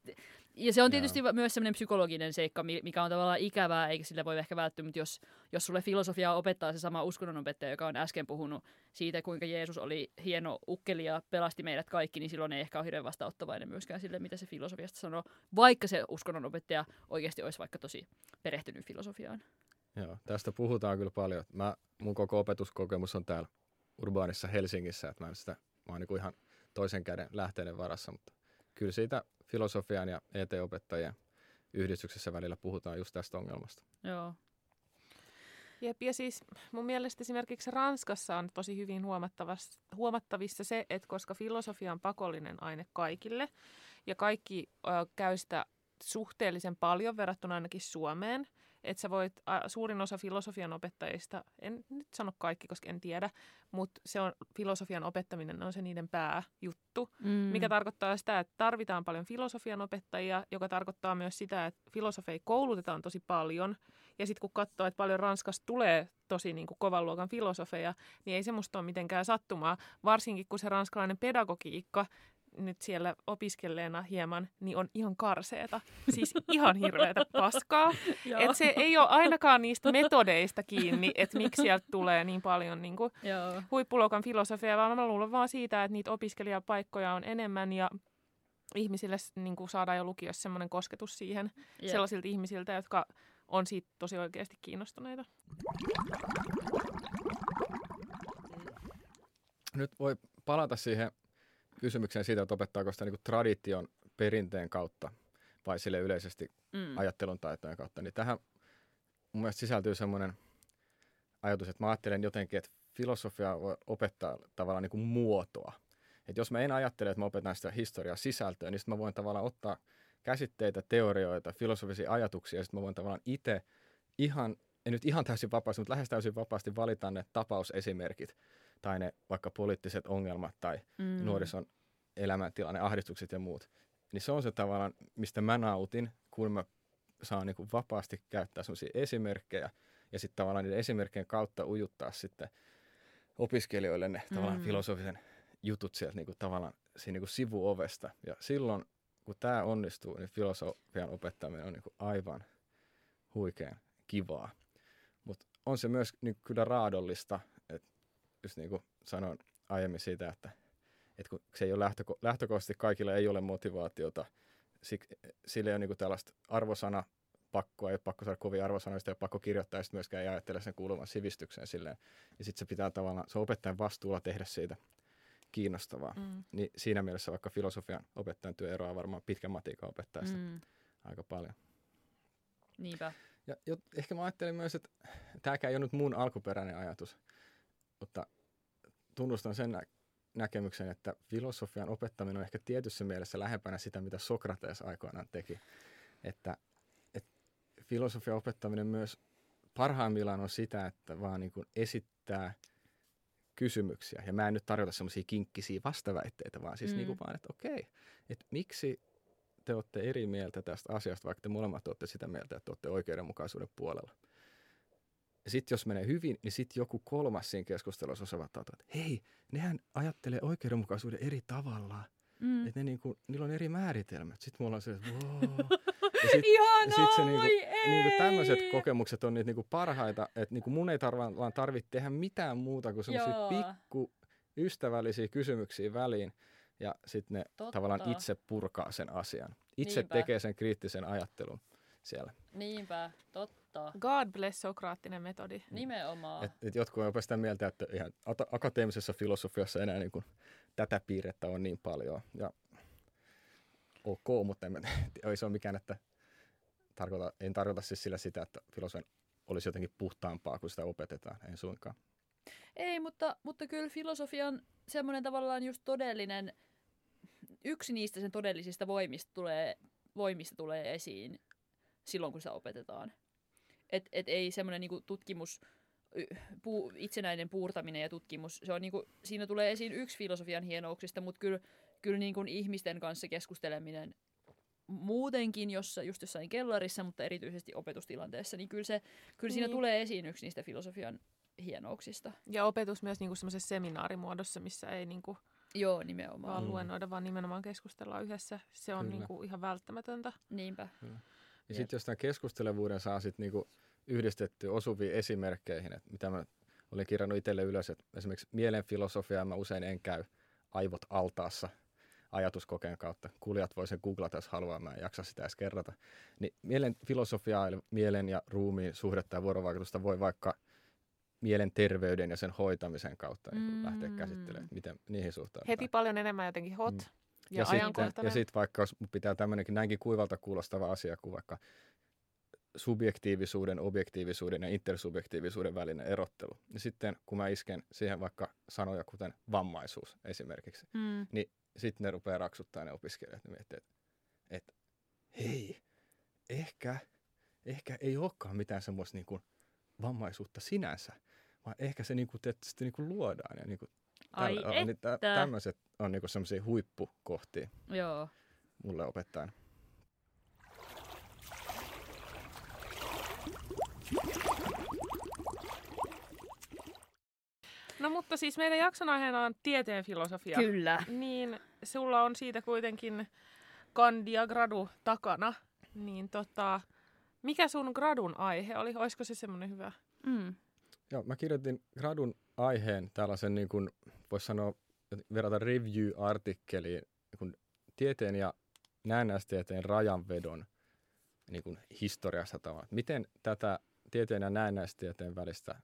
ja se on tietysti Joo. myös semmoinen psykologinen seikka, mikä on tavallaan ikävää, eikä sille voi ehkä välttyä, mutta jos, jos sulle filosofiaa opettaa se sama uskonnonopettaja, joka on äsken puhunut siitä, kuinka Jeesus oli hieno ukkeli ja pelasti meidät kaikki, niin silloin ei ehkä ole hirveän vastaanottavainen myöskään sille, mitä se filosofiasta sanoo, vaikka se uskonnonopettaja oikeasti olisi vaikka tosi perehtynyt filosofiaan. Joo, tästä puhutaan kyllä paljon. Mä, mun koko opetuskokemus on täällä urbaanissa Helsingissä, että mä en sitä, mä oon niin ihan toisen käden lähteiden varassa, mutta kyllä siitä filosofian ja ET-opettajien yhdistyksessä välillä puhutaan just tästä ongelmasta. Joo. Jep, ja siis mun mielestä esimerkiksi Ranskassa on tosi hyvin huomattavissa se, että koska filosofia on pakollinen aine kaikille, ja kaikki ö, käy sitä suhteellisen paljon verrattuna ainakin Suomeen, että sä voit, suurin osa filosofian opettajista, en nyt sano kaikki, koska en tiedä, mutta se on, filosofian opettaminen on se niiden pääjuttu, mm. mikä tarkoittaa sitä, että tarvitaan paljon filosofian opettajia, joka tarkoittaa myös sitä, että filosofeja koulutetaan tosi paljon, ja sitten kun katsoo, että paljon Ranskasta tulee tosi niin kuin kovan luokan filosofeja, niin ei semmoista ole mitenkään sattumaa, varsinkin kun se ranskalainen pedagogiikka, nyt siellä opiskelleena hieman, niin on ihan karseeta. Siis ihan hirveätä paskaa. että se ei ole ainakaan niistä metodeista kiinni, että miksi sieltä tulee niin paljon niin kuin huippuluokan filosofia, vaan mä luulen vaan siitä, että niitä opiskelijapaikkoja on enemmän ja ihmisille niin kuin saadaan jo lukiossa semmoinen kosketus siihen Jep. sellaisilta ihmisiltä, jotka on siitä tosi oikeasti kiinnostuneita. Nyt voi palata siihen kysymykseen siitä, että opettaako sitä niin tradition perinteen kautta vai sille yleisesti mm. ajattelun taitojen kautta, niin tähän mun mielestä sisältyy semmoinen ajatus, että mä ajattelen jotenkin, että filosofia voi opettaa tavallaan niin kuin muotoa. Että jos mä en ajattele, että mä opetan sitä historiaa sisältöä, niin sitten mä voin tavallaan ottaa käsitteitä, teorioita, filosofisia ajatuksia, ja sitten mä voin tavallaan itse ihan, en nyt ihan täysin vapaasti, mutta lähes täysin vapaasti valita ne tapausesimerkit tai ne vaikka poliittiset ongelmat tai mm. nuorison elämäntilanne, ahdistukset ja muut. Niin se on se tavallaan, mistä mä nautin, kun mä saan niin kuin vapaasti käyttää sellaisia esimerkkejä ja sitten tavallaan niiden esimerkkien kautta ujuttaa sitten opiskelijoille ne mm. tavallaan filosofisen jutut sieltä niin kuin tavallaan siinä niin kuin sivuovesta. Ja silloin, kun tämä onnistuu, niin filosofian opettaminen on niin kuin aivan huikean kivaa. Mutta on se myös niin kyllä raadollista just niin kuin sanoin aiemmin siitä, että, että kun se ei ole lähtöko- lähtökohtaisesti kaikilla ei ole motivaatiota, sille ei ole niin kuin tällaista arvosana pakkoa, ei ole pakko saada kovia arvosanoja, ei ole pakko kirjoittaa, ja myöskään ei ajattele sen kuuluvan sivistykseen silleen. Ja sitten se pitää tavallaan, se opettajan vastuulla tehdä siitä kiinnostavaa. Mm. Niin siinä mielessä vaikka filosofian opettajan työ eroaa varmaan pitkän matiikan opettajasta mm. aika paljon. Niinpä. Ja jo, ehkä mä ajattelin myös, että tämäkään ei ole nyt mun alkuperäinen ajatus, mutta tunnustan sen nä- näkemyksen, että filosofian opettaminen on ehkä tietyssä mielessä lähempänä sitä, mitä Sokrates aikoinaan teki. Että, että filosofian opettaminen myös parhaimmillaan on sitä, että vaan niin kuin esittää kysymyksiä. Ja mä en nyt tarjota semmoisia kinkkisiä vastaväitteitä, vaan siis mm. niin kuin vaan, että okei, että miksi te olette eri mieltä tästä asiasta, vaikka te molemmat olette sitä mieltä, että olette oikeudenmukaisuuden puolella. Ja sitten jos menee hyvin, niin sitten joku kolmas siinä keskustelussa osaava että hei, nehän ajattelee oikeudenmukaisuuden eri tavalla. Mm. että ne niinku, niillä on eri määritelmät. Sitten mulla on se, että wow. Ja sit, Ihanaa, sit se niinku, niinku tämmöiset kokemukset on niitä niinku parhaita, että niinku mun ei tarva, vaan tarvitse tehdä mitään muuta kuin semmoisia pikku ystävällisiä kysymyksiä väliin. Ja sitten ne Totta. tavallaan itse purkaa sen asian. Itse Niinpä. tekee sen kriittisen ajattelun siellä. Niinpä, totta. God bless sokraattinen metodi. Nimenomaan. Et, et jotkut on jopa sitä mieltä, että ihan akateemisessa filosofiassa enää niin kuin tätä piirrettä on niin paljon. Ja ok, mutta en, ei se ole mikään, että tarkoita, en tarkoita siis sillä sitä, että filosofian olisi jotenkin puhtaampaa, kun sitä opetetaan. En suinkaan. Ei, mutta, mutta kyllä filosofian semmoinen tavallaan just todellinen, yksi niistä sen todellisista voimista tulee, voimista tulee esiin silloin, kun sitä opetetaan. Et, et ei semmoinen niinku tutkimus, puu, itsenäinen puurtaminen ja tutkimus, se on niinku, siinä tulee esiin yksi filosofian hienouksista, mutta kyllä, kyllä niinku ihmisten kanssa keskusteleminen muutenkin, jossa, just jossain kellarissa, mutta erityisesti opetustilanteessa, niin kyllä, se, kyllä siinä Niin. tulee esiin yksi niistä filosofian hienouksista. Ja opetus myös niinku semmoisessa seminaarimuodossa, missä ei niinku Joo, nimenomaan. vaan Mm. luennoida, vaan nimenomaan keskustellaan yhdessä. Se on Kyllä. niinku ihan välttämätöntä. Niinpä. Ja sitten jos tämän keskustelevuuden saa sit niinku yhdistettyä osuviin esimerkkeihin, että mitä mä olin kirjannut itselle ylös, että esimerkiksi mielenfilosofiaa mä usein en käy aivot altaassa ajatuskokeen kautta. Kuulijat voi sen googlata, jos haluaa, mä en jaksa sitä edes kerrata. Niin mielen filosofiaa, eli mielen ja ruumiin suhdetta ja vuorovaikutusta voi vaikka mielen terveyden ja sen hoitamisen kautta niin Mm. lähteä käsittelemään, miten niihin suhtaudutaan. Heti paljon enemmän jotenkin hot Mm. Ja, Ja, ja sitten, ja sitten vaikka jos pitää tämmöinenkin näinkin kuivalta kuulostava asia kuin vaikka subjektiivisuuden, objektiivisuuden ja intersubjektiivisuuden välinen erottelu. Ja sitten kun mä isken siihen vaikka sanoja kuten vammaisuus esimerkiksi, mm. sitten ne rupeaa raksuttaa ne opiskelijat. Ne miettii, että, että hei, ehkä, ehkä ei olekaan mitään semmoista niin kuin vammaisuutta sinänsä, vaan ehkä se niin kuin, että sitten niin kuin luodaan. Ja niin kuin, Ai tällä- niin tä- että. tämmöiset on niin kuin semmoisia huippukohtia Joo. mulle opettajan. No mutta siis meidän jakson aiheena on tieteen filosofia. Kyllä. Niin sulla on siitä kuitenkin kandia gradu takana. Niin tota, mikä sun gradun aihe oli? Olisiko se semmoinen hyvä? Mm. Joo, mä kirjoitin gradun aiheen tällaisen, niin kuin, voisi sanoa, verrata review-artikkeliin niin kuin tieteen ja näennäistieteen rajanvedon niin kuin historiassa tavallaan. Miten tätä tieteen ja näennäistieteen välistä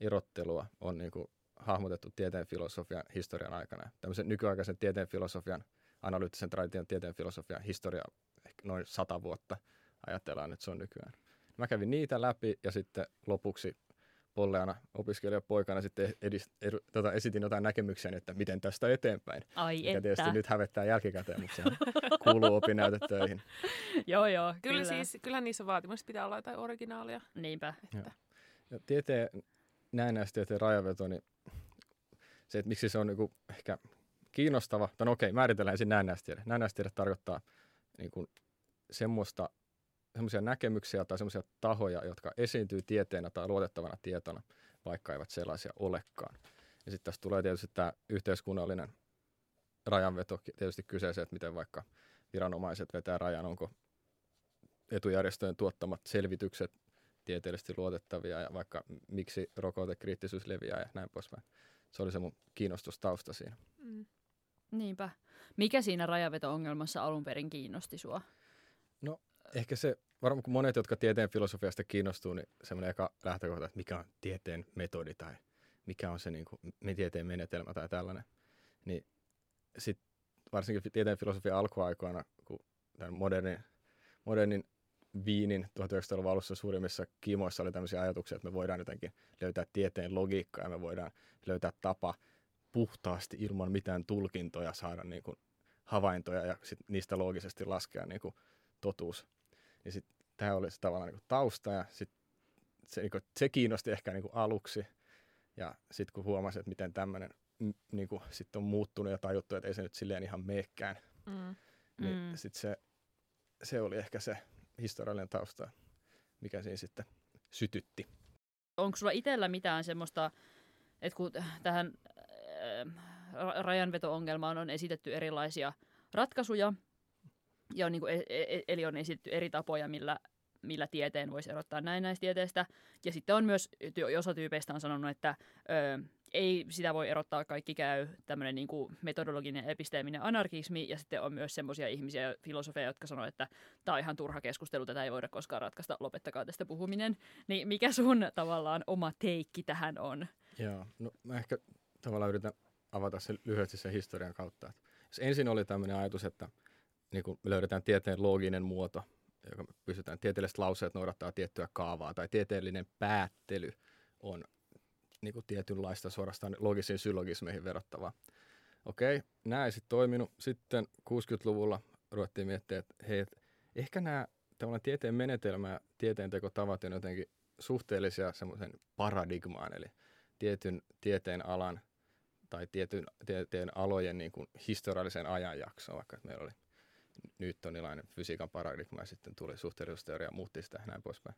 erottelua on niin kuin, hahmotettu tieteen filosofian historian aikana. Tämmöisen nykyaikaisen tieteen filosofian, analyyttisen tradition tieteen filosofian historia ehkä noin sata vuotta ajatellaan, että se on nykyään. Mä kävin niitä läpi ja sitten lopuksi polleana opiskelijapoikana sitten edist, edu, tota, esitin jotain näkemyksiä, että miten tästä eteenpäin. Ai Mikä että. tietysti nyt hävettää jälkikäteen, mutta se kuuluu opinnäytetöihin. Joo, joo, Kyllä, kyllä. siis, kyllähän niissä vaatimuksissa pitää olla jotain originaalia. Niinpä. Että. Ja tieteen, näennäistieteen rajaveto, niin se, että miksi se on niinku ehkä kiinnostava, tai no okei, määritellään ensin näennäistiede. Näennäistiede tarkoittaa niinku semmoista, semmoisia näkemyksiä tai semmoisia tahoja, jotka esiintyy tieteenä tai luotettavana tietona, vaikka eivät sellaisia olekaan. Ja sitten tässä tulee tietysti tämä yhteiskunnallinen rajanveto tietysti kyseeseen, että miten vaikka viranomaiset vetää rajan, onko etujärjestöjen tuottamat selvitykset tieteellisesti luotettavia ja vaikka miksi rokotekriittisyys leviää ja näin poispäin. Se oli se mun kiinnostustausta siinä. Mm. Niinpä. Mikä siinä rajaveto-ongelmassa alun perin kiinnosti sua? Ehkä se, varmaan kun monet, jotka tieteen filosofiasta kiinnostuu, niin semmoinen eka lähtökohta, että mikä on tieteen metodi tai mikä on se niin kuin, tieteen menetelmä tai tällainen. Niin sitten varsinkin tieteen filosofian alkuaikoina, kun tämän modernin, modernin Viinin 1900-luvun alussa suurimmissa kiimoissa oli tämmöisiä ajatuksia, että me voidaan jotenkin löytää tieteen logiikkaa ja me voidaan löytää tapa puhtaasti ilman mitään tulkintoja saada niin kuin havaintoja ja sit niistä loogisesti laskea niin kuin totuus. Ja sitten tämä oli se tavallaan niin tausta ja sit se, niin kuin, se kiinnosti ehkä niin kuin aluksi. Ja sitten kun huomasi, että miten tämmöinen niin kuin, sit on muuttunut ja tajuttu, että ei se nyt silleen ihan meekään, Mm. niin Mm. sitten se, se oli ehkä se historiallinen tausta, mikä siinä sitten sytytti. Onko sulla itsellä mitään semmoista, että kun tähän äh, ra- rajanveto-ongelmaan on esitetty erilaisia ratkaisuja, ja on, niin kuin, e- e- eli on esitetty eri tapoja, millä, millä tieteen voisi erottaa näennäistieteestä. Ja sitten on myös, osa tyypeistä on sanonut, että ö, ei sitä voi erottaa, kaikki käy tämmöinen niin kuin metodologinen episteeminen anarkismi, ja sitten on myös semmoisia ihmisiä, filosofeja, jotka sanoo, että tämä on ihan turha keskustelu, tätä ei voida koskaan ratkaista, lopettakaa tästä puhuminen. Niin mikä sun tavallaan oma teikki tähän on? Joo, no mä ehkä tavallaan yritän avata se lyhyesti sen historian kautta. Jos ensin oli tämmöinen ajatus, että niin me löydetään tieteen looginen muoto, joka pystytään, tieteelliset lauseet noudattaa tiettyä kaavaa, tai tieteellinen päättely on niin kuin tietynlaista suorastaan logisiin syllogismeihin verrattavaa. Okei, nämä ei sitten toiminut. Sitten 60-luvulla ruvettiin miettiä, että hei, et ehkä nämä tavallaan tieteen menetelmä ja tieteen tekotavat on jotenkin suhteellisia semmoisen paradigmaan, eli tietyn tieteen alan tai tietyn tieteen alojen niin kuin historiallisen ajanjaksoon, vaikka meillä oli newtonilainen fysiikan paradigma ja sitten tuli suhteellisuusteoria ja muutti sitä näin poispäin.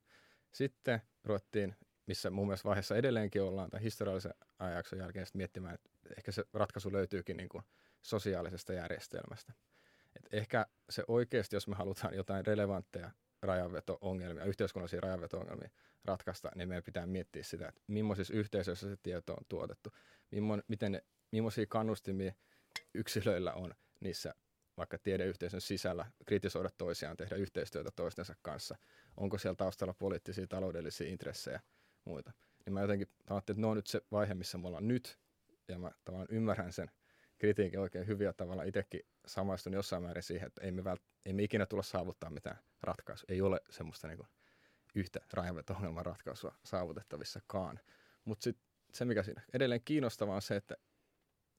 Sitten ruvettiin missä mun mielestä vaiheessa edelleenkin ollaan tämän historiallisen ajanjakson jälkeen miettimään, että ehkä se ratkaisu löytyykin niin kuin sosiaalisesta järjestelmästä. Et ehkä se oikeasti, jos me halutaan jotain relevantteja rajanveto-ongelmia, yhteiskunnallisia rajanveto-ongelmia ratkaista, niin meidän pitää miettiä sitä, että millaisissa yhteisöissä se tieto on tuotettu, millaisia kannustimia yksilöillä on niissä vaikka tiedeyhteisön sisällä kritisoida toisiaan, tehdä yhteistyötä toistensa kanssa. Onko siellä taustalla poliittisia, taloudellisia intressejä – muita. Niin mä jotenkin ajattelin, että ne on nyt se vaihe, missä me ollaan nyt, ja mä tavallaan ymmärrän sen kritiikin oikein hyvin, ja tavallaan itsekin samaistun jossain määrin siihen, että ei me, vält- ei me ikinä tulla saavuttaa mitään ratkaisua. Ei ole semmoista niin yhtä rajanveto-ongelman ratkaisua saavutettavissakaan. Mutta sitten se, mikä siinä edelleen kiinnostavaa on se, että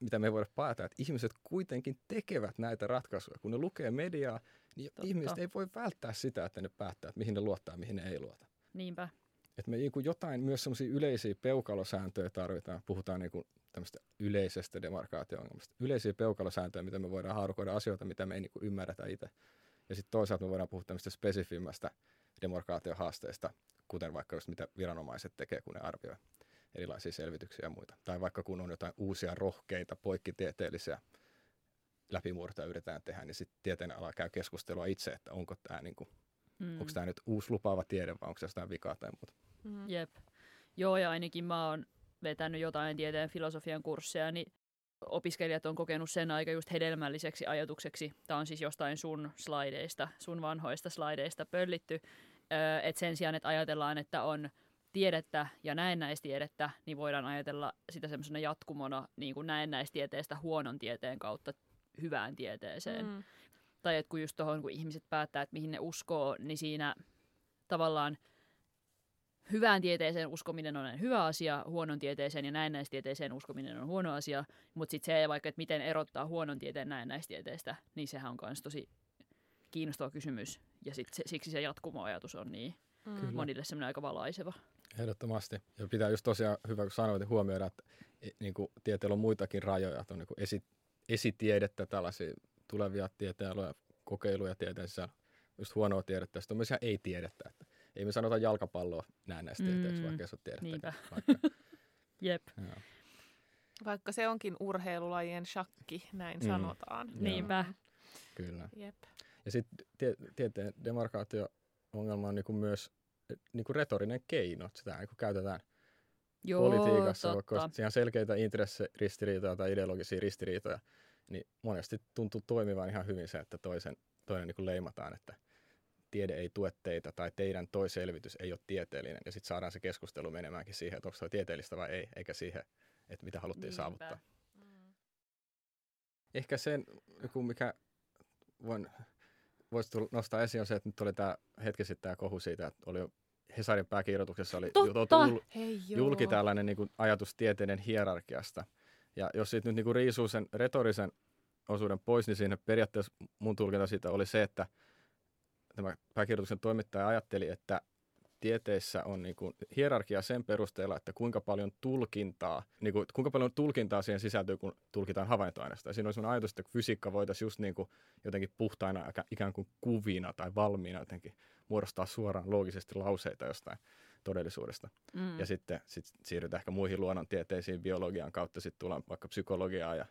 mitä me voidaan päätä, että ihmiset kuitenkin tekevät näitä ratkaisuja. Kun ne lukee mediaa, niin Totta. ihmiset ei voi välttää sitä, että ne päättää, että mihin ne luottaa, mihin ne ei luota. Niinpä. Että me niin jotain myös semmoisia yleisiä peukalosääntöjä tarvitaan. Puhutaan niin kuin tämmöistä yleisestä demarkaatio-ongelmasta. Yleisiä peukalosääntöjä, mitä me voidaan haarukoida asioita, mitä me ei niin kuin ymmärretä itse. Ja sitten toisaalta me voidaan puhua tämmöistä spesifimmästä demarkaatiohaasteista, kuten vaikka just mitä viranomaiset tekee, kun ne arvioi erilaisia selvityksiä ja muita. Tai vaikka kun on jotain uusia rohkeita poikkitieteellisiä läpimurtoja yritetään tehdä, niin sitten tieteen ala käy keskustelua itse, että onko tämä niin kuin Mm. Onko tämä nyt uusi lupaava tiede vai onko se jostain vikaa tai muuta? Mm. Jep. Joo, ja ainakin mä oon vetänyt jotain tieteen filosofian kursseja, niin opiskelijat on kokenut sen aika just hedelmälliseksi ajatukseksi. Tämä on siis jostain sun slaideista, sun vanhoista slaideista pöllitty. Että sen sijaan, että ajatellaan, että on tiedettä ja näennäistiedettä, niin voidaan ajatella sitä semmoisena jatkumona niin kuin näennäistieteestä huonon tieteen kautta hyvään tieteeseen. Mm. Tai että kun just tuohon, kun ihmiset päättää, että mihin ne uskoo, niin siinä tavallaan hyvään tieteeseen uskominen on hyvä asia, huonon tieteeseen ja näennäistieteeseen uskominen on huono asia, mutta sitten se vaikka, että miten erottaa huonon tieteen näennäistieteestä, niin sehän on myös tosi kiinnostava kysymys. Ja sit se, siksi se jatkumoajatus on niin mm. monille semmoinen aika valaiseva. Ehdottomasti. Ja pitää just tosiaan hyvä, kun sanoit, että huomioida, että e, niin kuin, tieteellä on muitakin rajoja, että on niin kuin esi, esitiedettä, tällaisia tulevia tieteenaloja, kokeiluja tieteen sisällä, just huonoa tiedettä, sitten on myös ihan ei-tiedettä. Että ei me sanota jalkapalloa näistä tieteeksi, mm, vaikka se on tiedettä. Niinpä. Vaikka. Jep. Joo. Vaikka se onkin urheilulajien shakki, näin mm. sanotaan. Niinpä. Kyllä. Jep. Ja sitten tie, tieteen demarkaatio-ongelma on niinku myös niinku retorinen keino. Sitä niinku käytetään Joo, politiikassa, totta. vaikka on selkeitä intressiristiriitoja tai ideologisia ristiriitoja niin monesti tuntuu toimivan ihan hyvin se, että toisen, toinen niin kuin leimataan, että tiede ei tue teitä tai teidän toi selvitys ei ole tieteellinen. Ja sitten saadaan se keskustelu menemäänkin siihen, että onko se tieteellistä vai ei, eikä siihen, että mitä haluttiin Niinpä. saavuttaa. Mm. Ehkä sen, mikä voin, voisi nostaa esiin, on se, että nyt oli tämä hetki sitten tämä kohu siitä, että oli Hesarin pääkirjoituksessa oli Totta. Jul, julki tällainen niin kuin ajatus tieteiden hierarkiasta – ja jos siitä nyt niinku riisuu sen retorisen osuuden pois, niin siinä periaatteessa mun tulkinta siitä oli se, että tämä pääkirjoituksen toimittaja ajatteli, että tieteissä on niin kuin hierarkia sen perusteella, että kuinka paljon tulkintaa, niin kuin, kuinka paljon tulkintaa siihen sisältyy, kun tulkitaan havaintoaineesta. Ja siinä on sellainen ajatus, että fysiikka voitaisiin just niin kuin jotenkin puhtaina ikään kuin kuvina tai valmiina jotenkin muodostaa suoraan loogisesti lauseita jostain todellisuudesta. Mm. Ja sitten sit siirrytään ehkä muihin luonnontieteisiin, biologian kautta sitten tullaan vaikka psykologiaan ja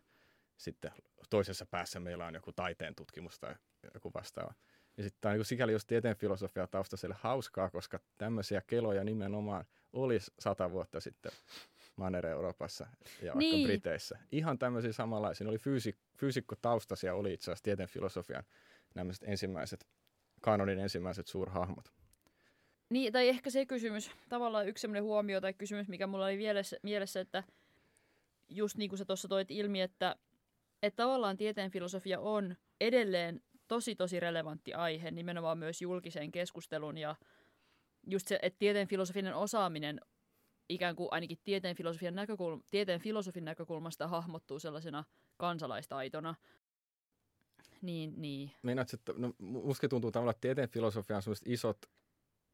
sitten toisessa päässä meillä on joku taiteen tutkimus tai joku vastaava. Ja sitten tämä on niin sikäli just tieteen filosofia taustaiselle hauskaa, koska tämmöisiä keloja nimenomaan olisi sata vuotta sitten Manner-Euroopassa ja Niin. vaikka Briteissä. Ihan tämmöisiä samanlaisia. Ne oli fyysi, fyysikko-taustaisia, oli itse asiassa tieteen filosofian nämä ensimmäiset, kanonin ensimmäiset suurhahmot. Niin, tai ehkä se kysymys, tavallaan yksi sellainen huomio tai kysymys, mikä mulla oli mielessä, mielessä että just niin kuin sä tuossa toit ilmi, että, että tavallaan tieteen filosofia on edelleen tosi tosi relevantti aihe nimenomaan myös julkiseen keskusteluun ja just se, että tieteen filosofinen osaaminen ikään kuin ainakin tieteen, filosofian näkökulma, tieteen filosofin näkökulmasta hahmottuu sellaisena kansalaistaitona. Niin, niin. Meinaat, että no, musta tuntuu tavallaan, että tieteen filosofia on sellaiset isot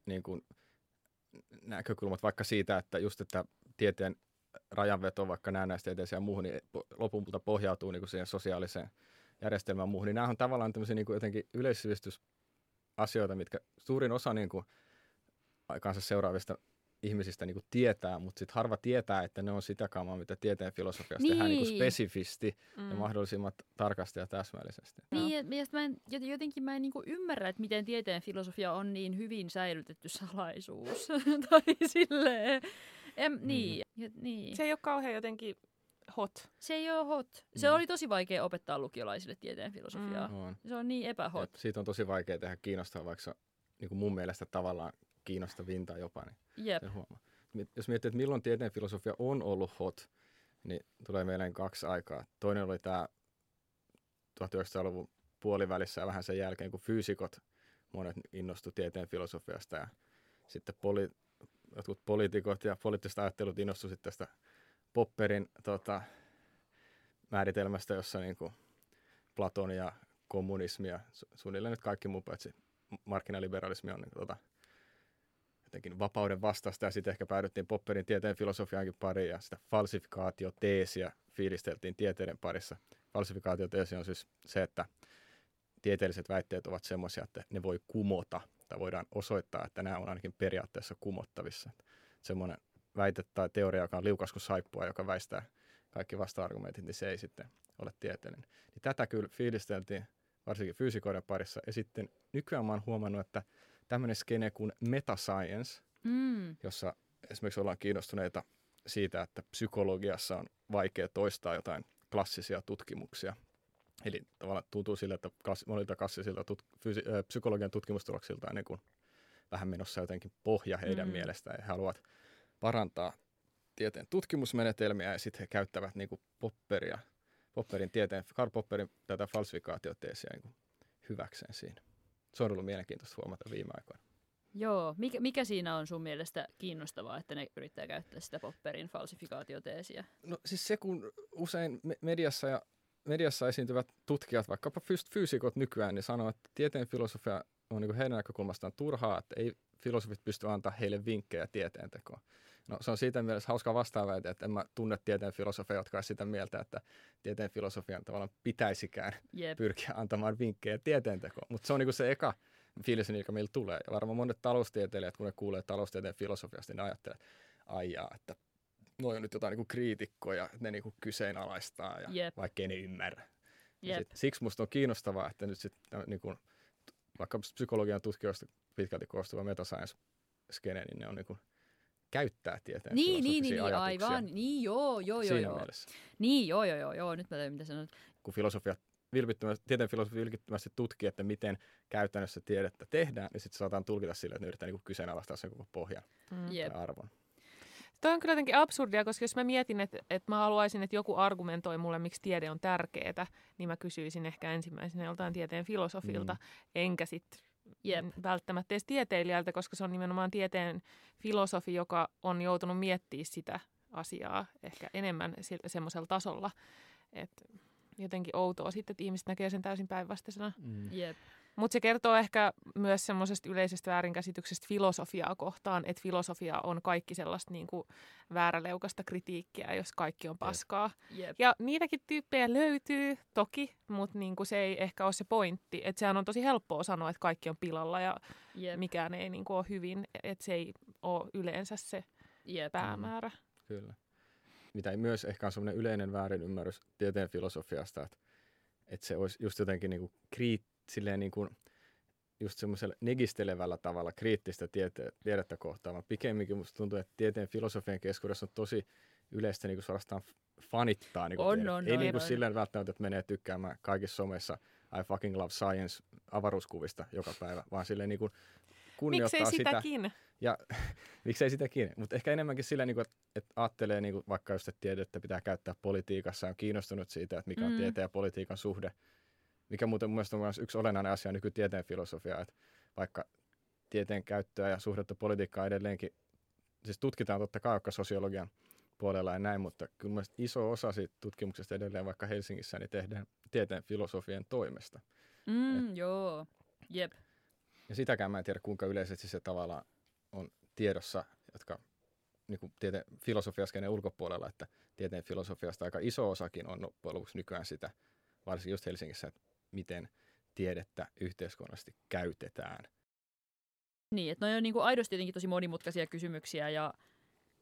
niin kuin, näkökulmat vaikka siitä, että just, että tieteen rajanveto vaikka näennäistieteeseen ja muuhun, niin lopulta pohjautuu niin kuin siihen sosiaaliseen järjestelmään ja muuhun, niin nämä on tavallaan tämmöisiä niin kuin jotenkin yleissivistysasioita, mitkä suurin osa niin kuin, aikaansa seuraavista ihmisistä niin kuin tietää, mutta sitten harva tietää, että ne on sitä kamaa, mitä tieteen filosofiasta niin. tehdään niin kuin Niin. spesifisti Mm. ja mahdollisimman tarkasti ja täsmällisesti. Niin, ja, ja mä en, jot- jotenkin mä en niinku ymmärrä, että miten tieteen filosofia on niin hyvin säilytetty salaisuus. tai silleen. Em, niin, ja, niin. Se Se, ei ole kauhean jotenkin hot. se ei ole hot. Se Mm. oli tosi vaikea opettaa lukiolaisille tieteen filosofiaa. Mm. On. Se on niin epähot. Et siitä on tosi vaikea tehdä kiinnostavaa, vaikka se on niin kuin mun mielestä tavallaan kiinnostavinta jopa, niin Jep. sen huomaa. Jos miettii, että milloin tieteen filosofia on ollut hot, niin tulee mieleen kaksi aikaa. Toinen oli tämä 1900-luvun puolivälissä ja vähän sen jälkeen, kun fyysikot monet innostu tieteen filosofiasta ja sitten poli, jotkut poliitikot ja poliittiset ajattelut innostu sitten tästä Popperin tota, määritelmästä, jossa niin kuin Platon ja kommunismi ja su- suunnilleen nyt kaikki muu paitsi markkinaliberalismi on niin, tota, jotenkin vapauden vastasta ja sitten ehkä päädyttiin Popperin tieteen filosofiaankin pariin ja sitä falsifikaatioteesiä fiilisteltiin tieteiden parissa. Falsifikaatioteesi on siis se, että tieteelliset väitteet ovat semmoisia, että ne voi kumota tai voidaan osoittaa, että nämä on ainakin periaatteessa kumottavissa. Semmoinen väite tai teoria, joka on liukas kuin saippua, joka väistää kaikki vasta-argumentit, niin se ei sitten ole tieteellinen. Niin tätä kyllä fiilisteltiin varsinkin fyysikoiden parissa. Ja sitten nykyään mä oon huomannut, että tämmöinen skene kuin metascience, Mm. jossa esimerkiksi ollaan kiinnostuneita siitä, että psykologiassa on vaikea toistaa jotain klassisia tutkimuksia. Eli tavallaan tuntuu sille, että klass- monilta klassisilta tut- ö, psykologian tutkimustuloksilta on niin kuin vähän menossa jotenkin pohja heidän mm. mielestään. Ja he haluavat parantaa tieteen tutkimusmenetelmiä ja sitten he käyttävät niin kuin Popperia, Popperin tieteen, Karl Popperin tätä falsifikaatioteesiä niin hyväkseen siinä. Se on ollut mielenkiintoista huomata viime aikoina. Joo. Mikä, mikä siinä on sun mielestä kiinnostavaa, että ne yrittää käyttää sitä Popperin falsifikaatioteesiä? No siis se, kun usein me- mediassa ja mediassa esiintyvät tutkijat, vaikkapa fyysikot nykyään, niin sanoo, että tieteen filosofia on niin heidän näkökulmastaan turhaa, että ei filosofit pysty antaa heille vinkkejä tieteentekoon. No se on siitä mielessä hauska vastaaväite, että en mä tunne tieteen filosofia, jotka on sitä mieltä, että tieteen filosofian tavallaan pitäisikään Jep. pyrkiä antamaan vinkkejä tieteentekoon. Mutta se on niinku se eka fiilis, mikä meillä tulee. Ja varmaan monet taloustieteilijät, kun ne kuulee taloustieteen filosofiasta, niin ne ajattelee, että aijaa, että noi on nyt jotain niinku kriitikkoja, että ne niinku kyseenalaistaa, ja Jep. vaikkei ne ymmärrä. Ja Jep. sit, siksi musta on kiinnostavaa, että nyt sitten niinku, vaikka psykologian tutkijoista pitkälti koostuva metascience-skene, niin ne on niinku, käyttää tieteen Niin, niin, niin, niin, ajatuksia aivan. Niin, joo, joo, joo. siinä joo. mielessä. Niin, joo, joo, joo, joo. Nyt mä tein, mitä sanot. kun filosofia vilpittömästi, tieteen filosofia vilpittömästi tutkii, että miten käytännössä tiedettä tehdään, niin sitten saataan tulkita sille, että ne yrittää niinku kyseenalaistaa sen koko pohjan Mm. Ja arvon. Toi on kyllä jotenkin absurdia, koska jos mä mietin, että, että mä haluaisin, että joku argumentoi mulle, miksi tiede on tärkeää, niin mä kysyisin ehkä ensimmäisenä joltain tieteen filosofilta, Mm. enkä sitten Jep. välttämättä edes tieteilijältä, koska se on nimenomaan tieteen filosofi, joka on joutunut miettimään sitä asiaa ehkä enemmän si- semmoisella tasolla, että jotenkin outoa sitten, että ihmiset näkee sen täysin päinvastaisena. Mm. Jep. Mutta se kertoo ehkä myös semmoisesta yleisestä väärinkäsityksestä filosofiaa kohtaan, että filosofia on kaikki sellaista niin kuin vääräleukasta kritiikkiä, jos kaikki on paskaa. Jep. Ja niitäkin tyyppejä löytyy toki, mutta niin kuin se ei ehkä ole se pointti. Että sehän on tosi helppoa sanoa, että kaikki on pilalla ja Jep. mikään ei niin kuin ole hyvin. Että se ei ole yleensä se Jep. päämäärä. Kyllä. mitä ei myös ehkä on semmoinen yleinen väärinymmärrys tieteen filosofiasta, että, että se olisi just jotenkin niin kuin kriit, silleen niin kuin, just semmoisella negistelevällä tavalla kriittistä tiete, tiedettä kohtaan, vaan pikemminkin musta tuntuu, että tieteen filosofian keskuudessa on tosi yleistä niin kuin suorastaan fanittaa. Niin kuin On, on, Ei niin kuin silleen välttämättä, että menee tykkäämään kaikissa somessa I fucking love science avaruuskuvista joka päivä, vaan silleen niin kuin kunnioittaa Miksei sitä. sitäkin? Ja miksei sitäkin, mutta ehkä enemmänkin sillä, niin kuin, että, että ajattelee niin kuin vaikka just, että tiedettä pitää käyttää politiikassa ja on kiinnostunut siitä, että mikä on Mm. tieteen ja politiikan suhde. Mikä muuten mun on myös yksi olennainen asia nykytieteen filosofia, että vaikka tieteen käyttöä ja suhdetta politiikkaan edelleenkin, siis tutkitaan totta kai vaikka sosiologian puolella ja näin, mutta kyllä mielestä iso osa siitä tutkimuksesta edelleen vaikka Helsingissä niin tehdään tieteen filosofien toimesta. Mm, joo. Jep. Ja sitäkään mä en tiedä, kuinka yleisesti se tavallaan on tiedossa, jotka niin kuin tieteen filosofiaskeinen ulkopuolella, että tieteen filosofiasta aika iso osakin on loppujen lopuksi nykyään sitä, varsinkin just Helsingissä, että miten tiedettä yhteiskunnallisesti käytetään. Niin, että ne on niinku aidosti jotenkin tosi monimutkaisia kysymyksiä ja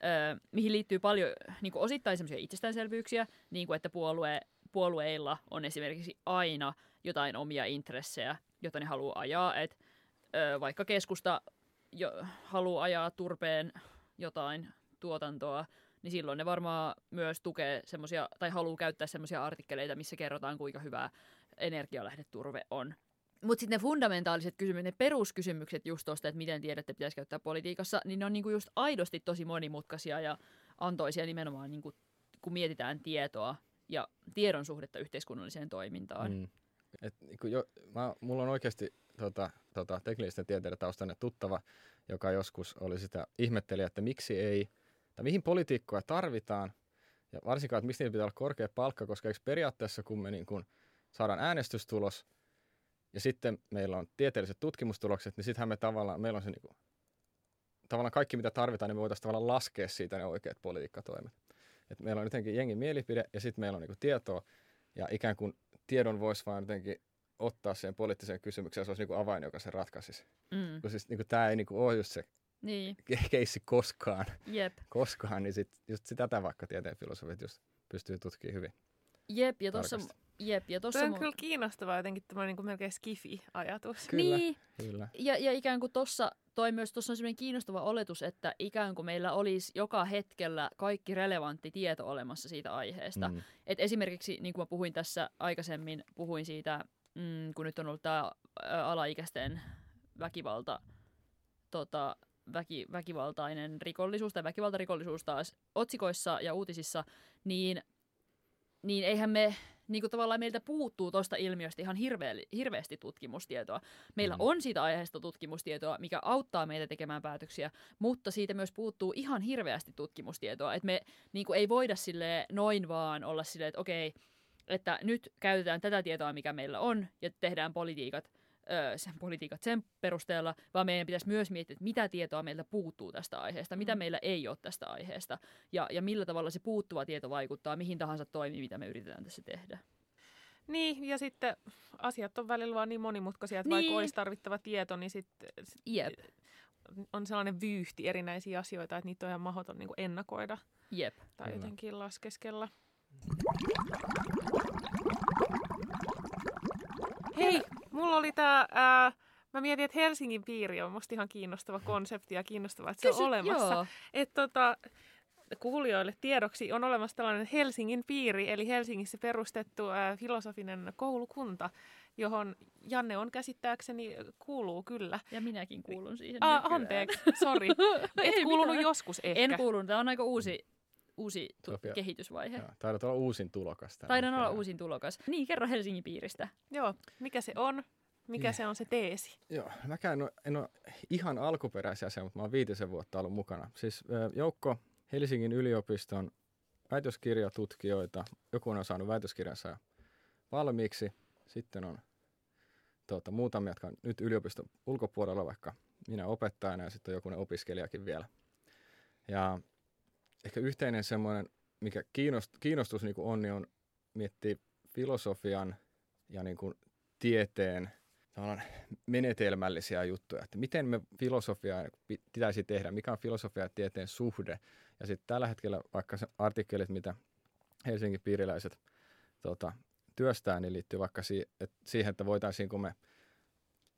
ö, mihin liittyy paljon niinku osittain semmoisia itsestäänselvyyksiä, niin kuin että puolue, puolueilla on esimerkiksi aina jotain omia intressejä, joita ne haluaa ajaa. Et, ö, vaikka keskusta jo, haluaa ajaa turpeen jotain tuotantoa, niin silloin ne varmaan myös tukee semmoisia, tai haluaa käyttää semmoisia artikkeleita, missä kerrotaan, kuinka hyvää energialähdeturve on. Mutta sitten ne fundamentaaliset kysymykset, ne peruskysymykset just tuosta, että miten tiedettä pitäisi käyttää politiikassa, niin ne on niinku just aidosti tosi monimutkaisia ja antoisia nimenomaan, niinku, kun mietitään tietoa ja tiedon suhdetta yhteiskunnalliseen toimintaan. Mm. Et, niin kuin jo, mä, mulla on oikeasti tota, tota, teknillisten tieteiden taustainen tuttava, joka joskus oli sitä ihmetteli, että miksi ei, tai mihin politiikkoja tarvitaan, ja varsinkaan, että miksi niillä pitää olla korkea palkka, koska eikö periaatteessa, kun me niin kun saadaan äänestystulos, ja sitten meillä on tieteelliset tutkimustulokset, niin sittenhän me tavallaan, meillä on se niin kuin, tavallaan kaikki, mitä tarvitaan, niin me voitaisiin tavallaan laskea siitä ne oikeat politiikkatoimet. Et meillä on jotenkin jengin mielipide, ja sitten meillä on niin kuin tietoa, ja ikään kuin tiedon voisi vaan jotenkin ottaa siihen poliittiseen kysymykseen, ja se olisi niin kuin avain, joka se ratkaisisi. Mm. Kun siis niin kuin tämä ei niin kuin ole just se Niin, ke- keissi koskaan, jep. koskaan, niin sit, just sitä vaikka tieteen filosofit just pystyy tutkimaan hyvin. Jep, ja tarkasti. Jep, ja tossa on mu- kyllä kiinnostavaa jotenkin tämmöinen niin melkein skifi-ajatus. Kyllä. Niin, Kyllä. ja, ja ikään kuin tuossa toi myös tuossa on sellainen kiinnostava oletus, että ikään kuin meillä olisi joka hetkellä kaikki relevantti tieto olemassa siitä aiheesta. Mm. Et esimerkiksi, niin kuin mä puhuin tässä aikaisemmin, puhuin siitä, mm, kun nyt on ollut tämä alaikäisten väkivalta, tota, väki, väkivaltainen rikollisuus tai väkivaltarikollisuus taas otsikoissa ja uutisissa, niin, niin eihän me, niin kuin tavallaan meiltä puuttuu tuosta ilmiöstä ihan hirveä, hirveästi tutkimustietoa. Meillä Mm. on siitä aiheesta tutkimustietoa, mikä auttaa meitä tekemään päätöksiä, mutta siitä myös puuttuu ihan hirveästi tutkimustietoa. Että me niin kuin ei voida sille noin vaan olla silleen, että okei, että nyt käytetään tätä tietoa, mikä meillä on, ja tehdään politiikat, sen politiikat sen perusteella, vaan meidän pitäisi myös miettiä, että mitä tietoa meiltä puuttuu tästä aiheesta, mitä Mm. meillä ei ole tästä aiheesta, ja, ja millä tavalla se puuttuva tieto vaikuttaa mihin tahansa toimiin, mitä me yritetään tässä tehdä. Niin, ja sitten asiat on välillä vaan niin monimutkaisia, että Niin. vaikka olisi tarvittava tieto, niin sitten sit Jep, on sellainen vyyhti erinäisiä asioita, että niitä on ihan mahdoton niin ennakoida jep. tai Kyllä. jotenkin laskeskella. Hei, mulla oli tää, ää, mä mietin, että Helsingin piiri on musta ihan kiinnostava konsepti ja kiinnostavaa, että se Kysy- on olemassa. Joo. Et tota, kuulijoille tiedoksi on olemassa tällainen Helsingin piiri, eli Helsingissä perustettu ää, filosofinen koulukunta, johon Janne on käsittääkseni kuuluu kyllä. Ja minäkin kuulun siihen Ah, nykyään. anteeksi, sori. Et Ei kuulunut mitään. joskus ehkä. En kuulunut. Tämä on aika uusi, uusi tu- Sofia. kehitysvaihe. Joo, taidat olla uusin tulokas. Taidan olla uusin tulokas. Niin, kerro Helsingin piiristä. Joo, mikä se on? Mikä Niin. se on se teesi? Joo, mäkään en ole, en ole ihan alkuperäisiä asia, mutta mä oon viitisen vuotta ollut mukana. Siis joukko Helsingin yliopiston väitöskirjatutkijoita, joku on saanut väitöskirjansa valmiiksi. Sitten on tuota, muutamia, jotka on nyt yliopiston ulkopuolella, vaikka minä opettajana ja sitten on jokunen opiskelijakin vielä. Ja ehkä yhteinen semmoinen, mikä kiinnost, kiinnostus niin on, niin on miettiä filosofian ja niin kuin tieteen menetelmällisiä juttuja, että miten me filosofiaa pitäisi tehdä, mikä on filosofia ja tieteen suhde. Ja sitten tällä hetkellä vaikka se artikkelit, mitä Helsingin piiriläiset tota, työstää, niin liittyy vaikka si- et siihen, että voitaisiinko me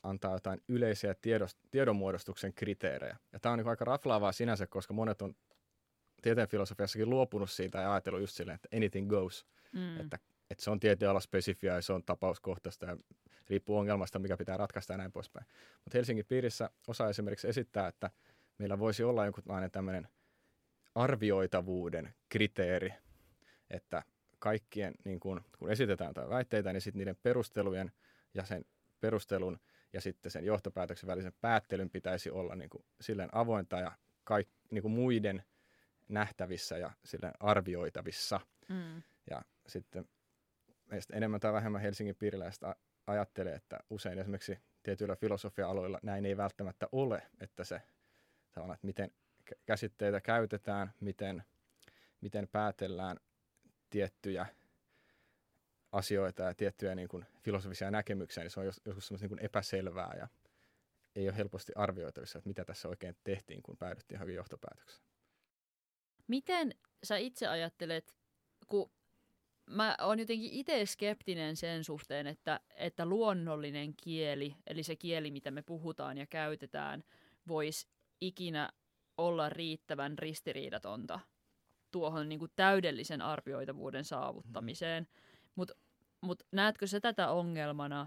antaa jotain yleisiä tiedost- tiedonmuodostuksen kriteerejä. Ja tämä on niin aika raflaavaa sinänsä, koska monet on tieteen filosofiassakin luopunut siitä ja ajatellut just silleen, että anything goes. Mm. Että, että se on tieteenala spesifiä ja se on tapauskohtaista ja riippuu ongelmasta, mikä pitää ratkaista ja näin poispäin. Mutta Helsingin piirissä osa esimerkiksi esittää, että meillä voisi olla jonkunlainen tämmöinen arvioitavuuden kriteeri, että kaikkien, niin kun, kun esitetään jotain väitteitä, niin sitten niiden perustelujen ja sen perustelun ja sitten sen johtopäätöksen välisen päättelyn pitäisi olla niin kuin silleen avointa ja kaik, niin kuin muiden nähtävissä ja silleen arvioitavissa. Mm. Ja sitten meistä enemmän tai vähemmän Helsingin piiriläistä ajattelee, että usein esimerkiksi tietyillä filosofia-aloilla näin ei välttämättä ole, että se tavallaan, että miten käsitteitä käytetään, miten, miten päätellään tiettyjä asioita ja tiettyjä niin kuin filosofisia näkemyksiä, niin se on joskus semmoista niin kuin epäselvää ja ei ole helposti arvioitavissa, että mitä tässä oikein tehtiin, kun päädyttiin johonkin johtopäätökseen. Miten sä itse ajattelet, kun mä oon jotenkin itse skeptinen sen suhteen, että, että luonnollinen kieli, eli se kieli, mitä me puhutaan ja käytetään, voisi ikinä olla riittävän ristiriidatonta tuohon niin kuin täydellisen arvioitavuuden saavuttamiseen. Mm-hmm. Mutta mut näetkö sä tätä ongelmana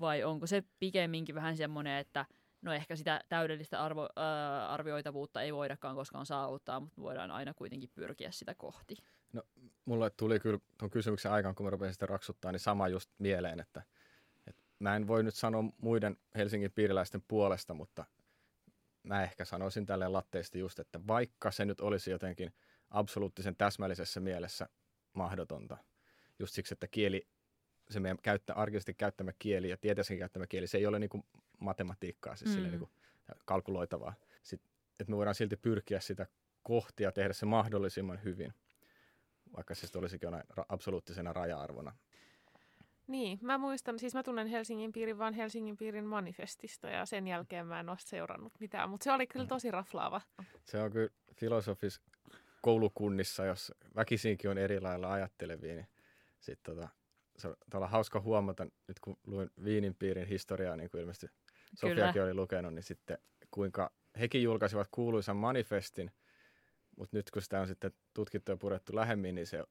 vai onko se pikemminkin vähän semmoinen, että no ehkä sitä täydellistä arvo, äh, arvioitavuutta ei voidakaan koskaan saavuttaa, mutta voidaan aina kuitenkin pyrkiä sitä kohti? No, mulle tuli kyllä tuon kysymyksen aikaan, kun mä rupesin sitä raksuttaa, niin sama just mieleen, että, että mä en voi nyt sanoa muiden Helsingin piiriläisten puolesta, mutta mä ehkä sanoisin tälle latteesti just, että vaikka se nyt olisi jotenkin absoluuttisen täsmällisessä mielessä mahdotonta, just siksi, että kieli, se meidän käyttä, arkisesti käyttämä kieli ja tieteeseen käyttämä kieli, se ei ole niin kuin matematiikkaa, siis mm. niin kuin kalkuloitavaa. Sitten, että me voidaan silti pyrkiä sitä kohti ja tehdä se mahdollisimman hyvin vaikka se olisikin jonain absoluuttisena raja-arvona. Niin, mä muistan, siis mä tunnen Helsingin piirin vaan Helsingin piirin manifestista ja sen jälkeen mä en ole seurannut mitään, mutta se oli kyllä tosi raflaava. Se on kyllä filosofis koulukunnissa, jos väkisinkin on eri lailla ajattelevia, niin sit tota, se on hauska huomata, nyt kun luin Viinin piirin historiaa, niin kuin ilmeisesti Sofiakin oli lukenut, niin sitten kuinka hekin julkaisivat kuuluisan manifestin, mutta nyt kun sitä on sitten tutkittu ja purettu lähemmin, niin se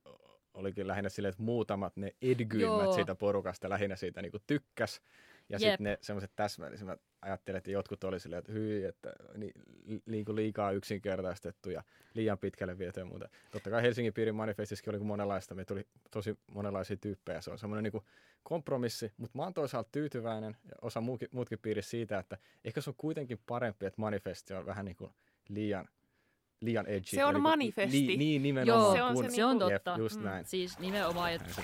olikin lähinnä silleen, että muutamat ne edgyimmät Joo. siitä porukasta lähinnä siitä niin kuin tykkäs. Ja sitten ne semmoiset täsmällisimmät ajattelin, että jotkut oli silleen, että hyi, että niin, li, liikaa yksinkertaistettu ja liian pitkälle viety ja muuta. Totta kai Helsingin piirin manifestissakin oli monenlaista, me tuli tosi monenlaisia tyyppejä. Se on semmoinen niin kompromissi, mutta mä oon toisaalta tyytyväinen ja osa muutkin, muutkin piirissä siitä, että ehkä se on kuitenkin parempi, että manifesti on vähän niin kuin liian liian edgy. Se on niin manifesti. Li, niin, nimenomaan. Joo, se on, kun, se, se on niinku- totta. Jep, just mm. näin. Siis nimenomaan. Näin se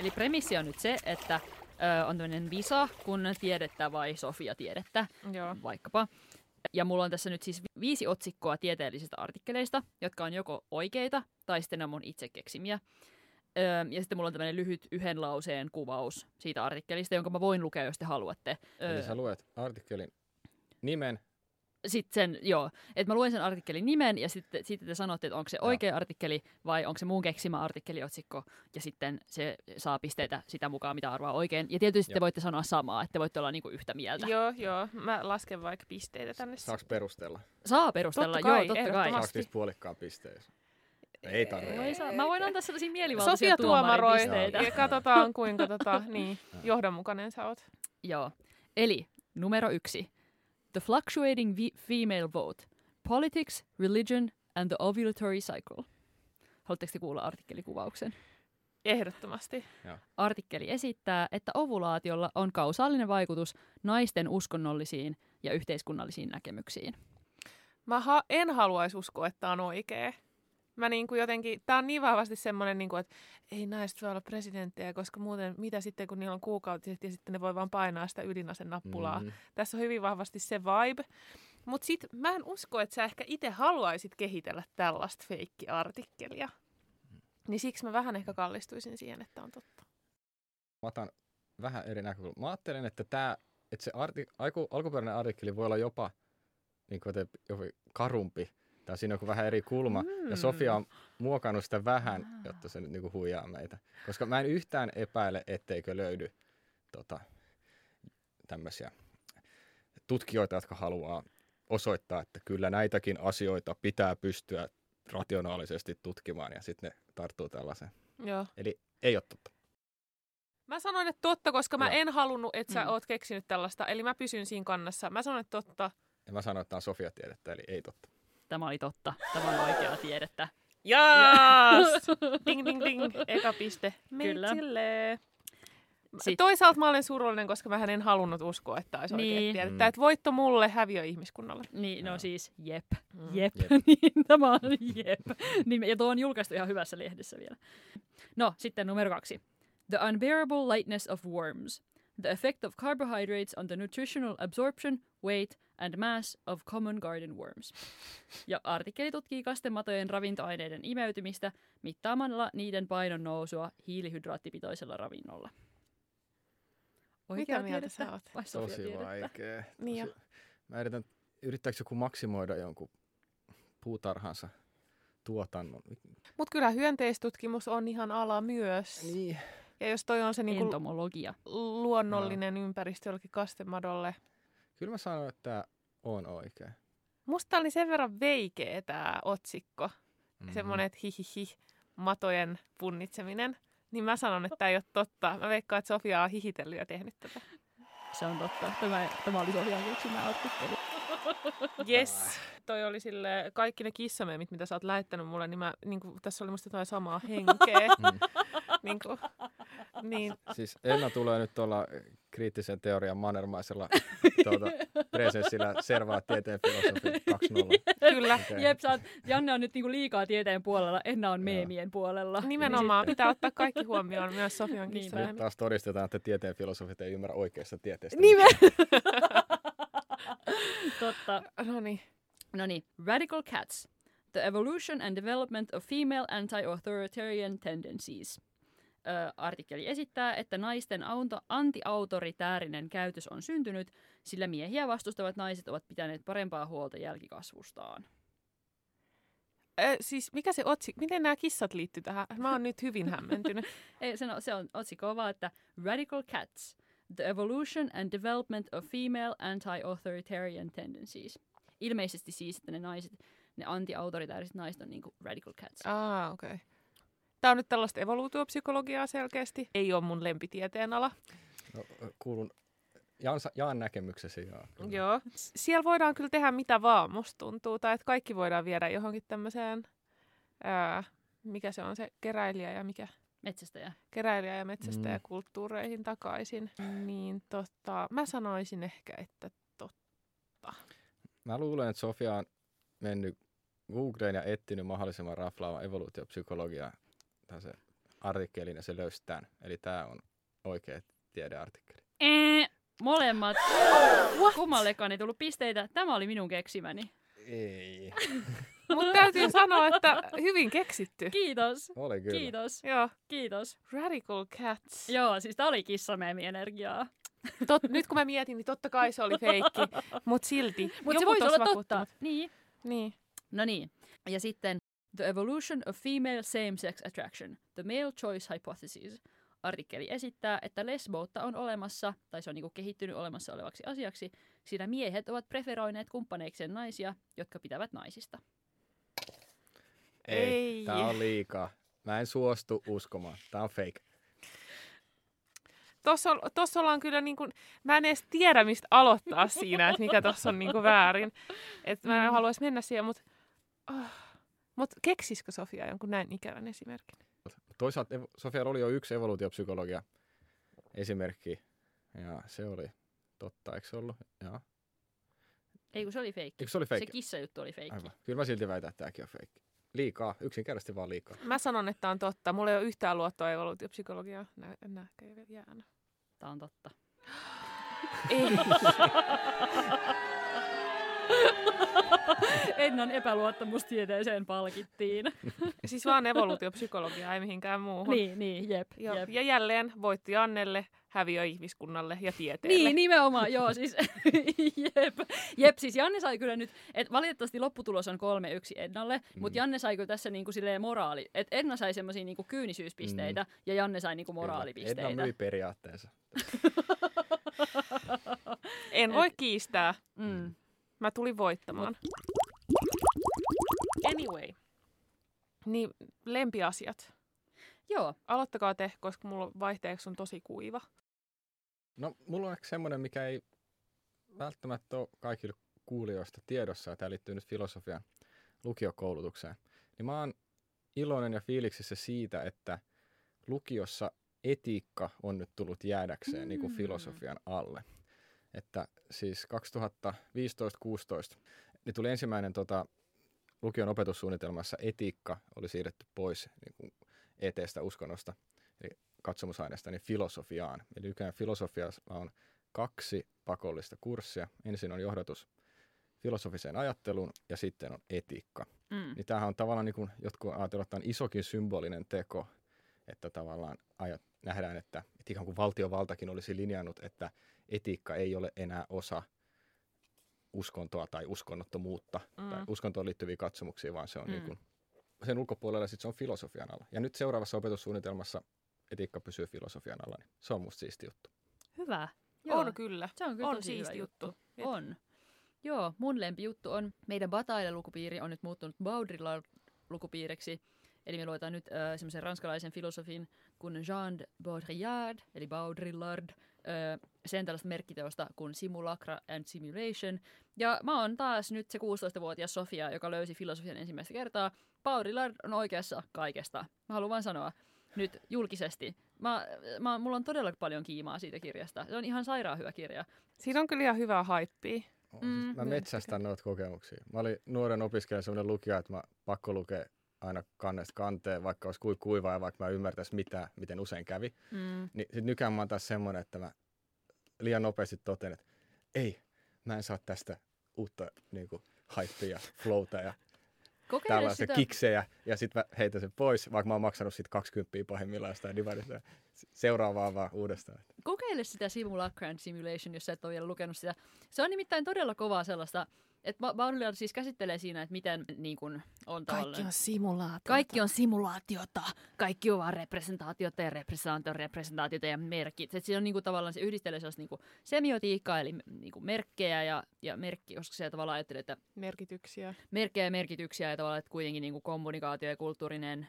Eli premissi on nyt se, että ö, on tämmöinen visa, kun tiedettä vai Sofia tiedettä, Joo. vaikkapa. Ja mulla on tässä nyt siis viisi otsikkoa tieteellisistä artikkeleista, jotka on joko oikeita tai sitten ne on mun itse keksimiä. Öö, ja sitten mulla on tämmöinen lyhyt yhden lauseen kuvaus siitä artikkelista, jonka mä voin lukea, jos te haluatte. Eli sä luet artikkelin nimen. Sitten sen, joo, että mä luen sen artikkelin nimen ja sitten, sitten te sanotte, että onko se oikea artikkeli vai onko se muun keksimä artikkeliotsikko ja sitten se saa pisteitä sitä mukaan, mitä arvaa oikein. Ja tietysti joo. te voitte sanoa samaa, että te voitte olla niinku yhtä mieltä. Joo, joo. Mä lasken vaikka pisteitä tänne. Saaks perustella? Saa perustella, totta kai, joo, totta kai. Saaks niistä puolikkaan pisteen? Ei tarvitse. Mä voin antaa sellaisia mielivaltaisia Sofia tuomaroi pisteitä. Ja katsotaan kuinka tota, niin, johdonmukainen sä oot. Joo. Eli numero yksi. The Fluctuating v- Female Vote, Politics, Religion and the Ovulatory Cycle. Haluatteko te kuulla artikkelikuvauksen? Ehdottomasti. Ja. Artikkeli esittää, että ovulaatiolla on kausaalinen vaikutus naisten uskonnollisiin ja yhteiskunnallisiin näkemyksiin. Mä ha- en haluaisi uskoa, että on oikea mä niin kuin jotenkin, tää on niin vahvasti semmoinen, niin kuin, että ei naiset voi olla presidenttejä, koska muuten mitä sitten, kun niillä on kuukautiset ja sitten ne voi vaan painaa sitä ydinasen nappulaa. Mm-hmm. Tässä on hyvin vahvasti se vibe. Mutta sit mä en usko, että sä ehkä itse haluaisit kehitellä tällaista feikki-artikkelia. Niin siksi mä vähän ehkä kallistuisin siihen, että on totta. Mä otan vähän eri näkökulma. Mä ajattelen, että, tää, että se arti, alku, alkuperäinen artikkeli voi olla jopa niin kuin, jopa karumpi. Tai siinä on joku vähän eri kulma. Mm. Ja Sofia on muokannut sitä vähän, ah. jotta se nyt niin kuin huijaa meitä. Koska mä en yhtään epäile, etteikö löydy tota, tämmöisiä tutkijoita, jotka haluaa osoittaa, että kyllä näitäkin asioita pitää pystyä rationaalisesti tutkimaan ja sitten ne tarttuu tällaiseen. Joo. Eli ei ole totta. Mä sanoin, että totta, koska mä Joo. en halunnut, että sä mm. oot keksinyt tällaista. Eli mä pysyn siinä kannassa. Mä sanoin, että totta. Ja mä sanoin, että tämä on Sofia-tiedettä, eli ei totta. Tämä oli totta. Tämä on oikeaa tiedettä. Jaas! ding, ding, ding. Eka piste. Meitsille. Sitten. Toisaalta mä olen surullinen, koska mä en halunnut uskoa, että olisi niin. oikein tiedettä. Mm. Että voitto mulle, häviö ihmiskunnalle. Niin, no siis jep. Mm. Jep. jep. niin, tämä on jep. niin, ja tuo on julkaistu ihan hyvässä lehdessä vielä. No, sitten numero kaksi. The unbearable lightness of worms. The effect of carbohydrates on the nutritional absorption, weight and mass of common garden worms. Ja artikkeli tutkii kastematojen ravintoaineiden imeytymistä mittaamalla niiden painon nousua hiilihydraattipitoisella ravinnolla. Oikea Mitä mieltä sä oot? Vai Tosi tiedettä? vaikea. Niin Tosi... Mä yritän, yrittääkö joku maksimoida jonkun puutarhansa tuotannon. Mutta kyllä hyönteistutkimus on ihan ala myös. Niin. Ja jos toi on se niinku Entomologia. luonnollinen no. ympäristö jollekin kastemadolle. Kyllä mä sanon, että tämä on oikein. Musta oli sen verran veikeä tämä otsikko. Mm-hmm. Semmoinen, että hihihi, matojen punnitseminen. Niin mä sanon, että tämä ei ole totta. Mä veikkaan, että Sofia on hihitellyt ja tehnyt tätä. Se on totta. Tämä, tämä oli Sofian keksimä artikkeli. Yes. Toi oli sille kaikki ne kissameemit, mitä sä oot lähettänyt mulle, niin, mä, niin kuin, tässä oli musta jotain samaa henkeä. Mm. niin kuin, niin. Siis Enna tulee nyt tuolla kriittisen teorian mannermaisella tuota, presenssillä servaa tieteen filosofi 2.0. Kyllä. Okay. Jep, oot, Janne on nyt niinku liikaa tieteen puolella, Enna on meemien puolella. Nimenomaan, niin pitää ottaa kaikki huomioon, myös Sofian niin, Nyt taas todistetaan, että tieteen filosofit ei ymmärrä oikeasta tieteestä. Nimen. Totta. No niin. No niin, Radical Cats. The evolution and development of female anti-authoritarian tendencies. Ö, artikkeli esittää, että naisten auto, antiautoritäärinen käytös on syntynyt, sillä miehiä vastustavat naiset ovat pitäneet parempaa huolta jälkikasvustaan. Ö, siis mikä se otsi, miten nämä kissat liittyy tähän? Mä oon nyt hyvin hämmentynyt. Ei, se, on, se on otsikko vaan, että Radical Cats. The evolution and development of female anti-authoritarian tendencies. Ilmeisesti siis, että ne naiset, ne anti-autoritääriset naiset on niinku radical cats. Ah, okei. Okay. Tämä on nyt tällaista evoluutiopsykologiaa selkeästi. Ei ole mun lempitieteen ala. No, kuulun jaan, jaan näkemyksesi. Jaa, kyllä. Joo. Siellä voidaan kyllä tehdä mitä vaan, musta tuntuu. Tai että kaikki voidaan viedä johonkin tämmöiseen, ää, mikä se on se keräilijä ja mikä? Metsästäjä. Keräilijä ja metsästäjä mm. kulttuureihin takaisin. Niin tota, mä sanoisin ehkä, että totta. Mä luulen, että Sofia on mennyt Googleen ja etsinyt mahdollisimman raflaavan evoluutiopsykologiaa se artikkelin ja se löystään. Eli tämä on oikea tiedeartikkeli. Ee, molemmat. Kummallekaan ei tullut pisteitä. Tämä oli minun keksimäni. Ei. Mutta täytyy sanoa, että hyvin keksitty. Kiitos. Oli kyllä. Kiitos. Joo. Kiitos. Radical Cats. Joo, siis tämä oli kissameemi-energiaa. Tot, nyt kun mä mietin, niin totta kai se oli feikki, mutta silti. Mutta se voisi olla totta. Niin. niin. No niin. Ja sitten The Evolution of Female Same-Sex Attraction, The Male Choice Hypothesis. Artikkeli esittää, että lesboutta on olemassa, tai se on niinku kehittynyt olemassa olevaksi asiaksi, sillä miehet ovat preferoineet kumppaneikseen naisia, jotka pitävät naisista. Ei, Ei. tää on liikaa. Mä en suostu uskomaan. Tää on fake. Tossa, tossa ollaan kyllä niin kuin, mä en edes tiedä mistä aloittaa siinä, että mikä tossa on niin kuin väärin. Että mä en mm. haluaisi mennä siihen, mutta oh. Mut keksisikö Sofia jonkun näin ikävän esimerkin? Toisaalta Sofia oli jo yksi evoluutiopsykologia esimerkki. Ja se oli totta, eikö se ollut? Joo. Ei kun se oli feikki. Eikö se oli feikki? Se kissajuttu oli feikki. Aivan. Kyllä mä silti väitän, että tämäkin on feikki. Liikaa, yksinkertaisesti vaan liikaa. Mä sanon, että on totta. Mulla ei ole yhtään luottoa evoluutiopsykologiaa. Nä, jäänyt. Tää on totta. ei. Ennan epäluottamustieteeseen palkittiin. Siis vaan evoluutiopsykologia, ei mihinkään muuhun. niin, niin, jep, Ja, jep. ja jälleen voitti Annelle, häviö ihmiskunnalle ja tieteelle. Niin, nimenomaan, joo, siis jep. Jep, siis Janne sai kyllä nyt, että valitettavasti lopputulos on 3-1 Ennalle, mm. mutta Janne sai kyllä tässä niinku silleen moraali, että Enna sai semmoisia niinku kyynisyyspisteitä mm. ja Janne sai niinku Edna moraalipisteitä. myi periaatteensa. En voi kiistää. Mm. Mä tulin voittamaan. Anyway. Niin, lempiasiat. Joo, Aloittakaa te, koska mulla vaihteeksi on tosi kuiva. No, mulla on ehkä semmoinen, mikä ei välttämättä ole kaikille kuulijoista tiedossa, ja tämä liittyy nyt filosofian lukiokoulutukseen. Niin mä oon iloinen ja fiiliksissä siitä, että lukiossa etiikka on nyt tullut jäädäkseen mm. niin kuin Mm. filosofian alle. Että siis 2015-16 niin tuli ensimmäinen tota, lukion opetussuunnitelmassa etiikka oli siirretty pois niin kuin eteestä uskonnosta, eli katsomusaineesta, niin filosofiaan. Eli nykyään filosofiassa on kaksi pakollista kurssia. Ensin on johdatus filosofiseen ajatteluun ja sitten on etiikka. mm. Niin tämähän on tavallaan, niin kuin jotkut ajatellaan, että on isokin symbolinen teko, että tavallaan ajat, nähdään, että, että ikään kuin valtiovaltakin olisi linjannut, että etiikka ei ole enää osa uskontoa tai uskonnottomuutta mm. tai uskontoon liittyviä katsomuksia, vaan se on Mm. niin kuin, sen ulkopuolella sitten se on filosofian alla. Ja nyt seuraavassa opetussuunnitelmassa etiikka pysyy filosofian alla, niin se on musta siisti juttu. hyvä. On kyllä. Se on kyllä On tosi siisti hyvä juttu. juttu. On. Joo, mun lempijuttu on, meidän Bataille-lukupiiri on nyt muuttunut Baudrillard-lukupiiriksi. Eli me luetaan nyt äh, semmoisen ranskalaisen filosofin kuin Jean de Baudrillard, eli Baudrillard, sen tällaista merkkiteosta kuin Simulacra and Simulation. Ja mä oon taas nyt se 16-vuotias Sofia, joka löysi filosofian ensimmäistä kertaa. Baudrillard on oikeassa kaikesta. Mä haluan vaan sanoa nyt julkisesti. Mä, mä, mulla on todella paljon kiimaa siitä kirjasta. Se on ihan sairaan hyvä kirja. Siinä on kyllä ihan hyvää haippia. Mm, Mm, mä metsästän noita kokemuksia. Mä olin nuoren opiskelijan sellainen lukija, että mä pakko lukea aina kannesta kanteen, vaikka olisi kuin kuiva ja vaikka mä ymmärtäisi mitä, miten usein kävi. Mm. Niin sit nykyään mä oon taas semmoinen, että mä liian nopeasti totean, että ei, mä en saa tästä uutta niin kuin, hypeä ja flowta ja Kokeile tällaista sitä. kiksejä. Ja sitten mä heitän sen pois, vaikka mä oon maksanut sit 20 pahimmillaan jostain divarista. Seuraavaa vaan uudestaan. kokeile sitä Simulacra and Simulation, jos sä et ole vielä lukenut sitä. Se on nimittäin todella kovaa sellaista, Ba- Baudrillard siis käsittelee siinä, että miten niin kun, on tavallaan... simulaatio. Kaikki on simulaatiota, kaikki on vaan representaatiota ja representaatio, representaatiota ja merkit. Et siinä on niinku tavallaan se yhdistelee sellaista niinku semiotiikkaa, eli niinku merkkejä ja, ja merkki, koska se tavallaan ajattelee, että Merkityksiä. merkkejä ja merkityksiä ja tavallaan, että kuitenkin niinku kommunikaatio ja kulttuurinen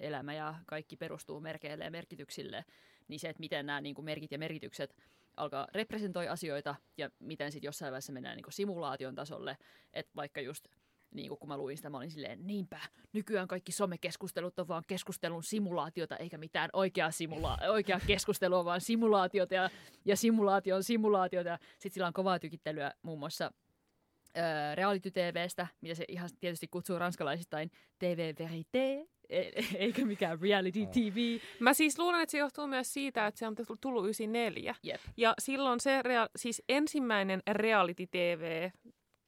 elämä ja kaikki perustuu merkeille ja merkityksille, niin se, että miten nämä niinku merkit ja merkitykset alkaa representoi asioita ja miten sitten jossain vaiheessa mennään niinku simulaation tasolle, että vaikka just niin kun mä luin sitä, mä olin silleen, niinpä, nykyään kaikki somekeskustelut on vaan keskustelun simulaatiota, eikä mitään oikeaa, simula- oikeaa keskustelua, vaan simulaatiota ja, ja simulaation simulaatiota. Ja sitten sillä on kovaa tykittelyä muun muassa öö, reality-tvstä, mitä se ihan tietysti kutsuu ranskalaisittain TV Verité, eikä mikään reality Oh. TV. Mä siis luulen, että se johtuu myös siitä, että se on tullut 94. Jep. Ja silloin se, rea- siis ensimmäinen reality TV,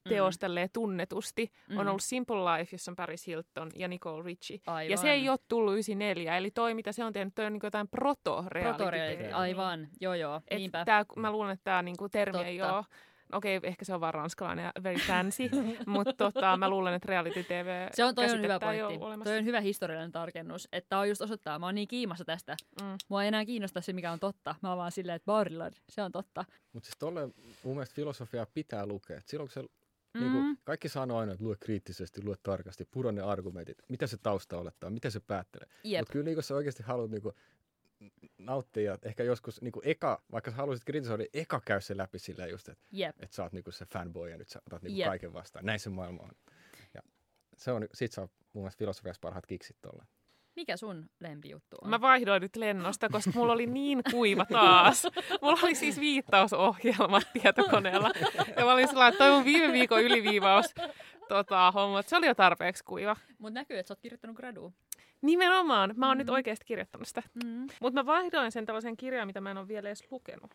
teos tälleen tunnetusti, Mm. on ollut Simple Life, jossa on Paris Hilton ja Nicole Richie. Aivan. Ja se ei ole tullut 94, eli toi mitä se on tehnyt, toi on niin jotain proto Protoreality, reality aivan, joo joo, Et niinpä. tää, mä luulen, että tämä niinku termi ei Totta. ole, okei, ehkä se on vaan ranskalainen ja very fancy, mutta tota, mä luulen, että reality TV Se on, toi on hyvä pointti. Toi on hyvä historiallinen tarkennus. Että on just osoittaa, mä oon niin kiimassa tästä. Mm. Mua ei enää kiinnosta se, mikä on totta. Mä oon vaan silleen, että Baudrillard, se on totta. Mutta siis tolle mun mielestä filosofiaa pitää lukea. Et silloin kun se, Mm. niin kuin, kaikki sanoo aina, että lue kriittisesti, lue tarkasti, pura ne argumentit, mitä se tausta olettaa, mitä se päättelee. Mutta kyllä niin kun sä oikeasti haluat niin kuin, nauttia, ehkä joskus niin kuin eka, vaikka sä haluaisit kritisoida, niin eka käy se läpi silleen just, että Jep. et sä oot niinku se fanboy ja nyt sä otat niinku Jep. kaiken vastaan. Näin se maailma on. Ja se on, sit saa mun mielestä filosofiassa parhaat kiksit tolle. Mikä sun lempijuttu on? Mä vaihdoin nyt lennosta, koska mulla oli niin kuiva taas. Mulla oli siis viittausohjelma tietokoneella. Ja mä olin sellainen, että toi mun viime viikon yliviivaus tota, homma, että se oli jo tarpeeksi kuiva. Mut näkyy, että sä oot kirjoittanut gradua. Nimenomaan, mä oon Mm. nyt oikeasti kirjoittanut sitä. Mm. Mutta mä vaihdoin sen tällaisen kirjaan, mitä mä en ole vielä edes lukenut.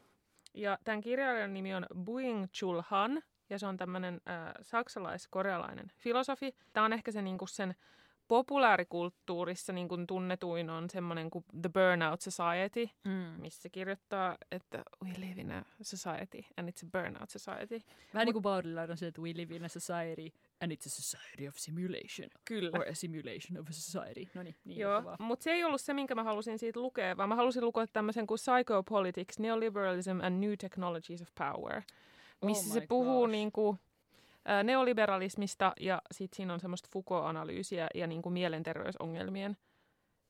Ja tämän kirjailijan nimi on Buing Chul Han, ja se on tämmöinen äh, saksalais-korealainen filosofi. Tämä on ehkä se niinku sen populaarikulttuurissa niin kuin tunnetuin on semmoinen kuin The Burnout Society, Mm. missä kirjoittaa, että we live in a society and it's a burnout society. Vähän niin kuin Baudelaire on se, että we live in a society and it's a society of simulation. Kyllä. Or a simulation of a society. No niin, niin Joo, mutta se ei ollut se, minkä mä halusin siitä lukea, vaan mä halusin lukea tämmöisen kuin Psychopolitics, Neoliberalism and New Technologies of Power, missä Oh se my puhuu gosh. niinku, ä, neoliberalismista ja sitten siinä on semmoista Foucault-analyysiä ja niinku mielenterveysongelmien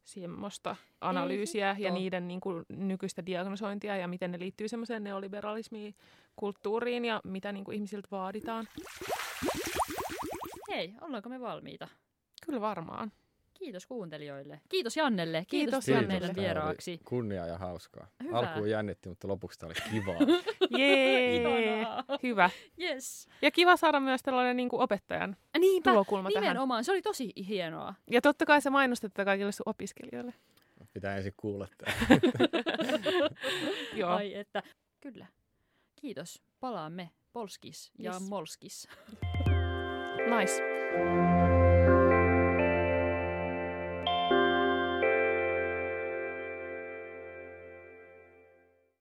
semmoista analyysiä ja niiden niinku nykyistä diagnosointia ja miten ne liittyy semmoiseen neoliberalismiin, kulttuuriin ja mitä niinku ihmisiltä vaaditaan. Hei, ollaanko me valmiita? Kyllä varmaan. Kiitos kuuntelijoille. Kiitos Jannelle. Kiitos, Kiitos Jannelle. meidän vieraaksi. Kunnia ja hauskaa. Hyvä. Alkuun jännitti, mutta lopuksi tämä oli kivaa. Jee! Hyvä. Yes. Ja kiva saada myös tällainen niin kuin opettajan Niinpä, tulokulma tähän. nimenomaan. Se oli tosi hienoa. Ja totta kai se mainostat tätä kaikille sun opiskelijoille. Pitää ensin kuulla tämä. Joo. Ai että. Kyllä. Kiitos. Palaamme Polskis ja Yes. Molskis. Nice.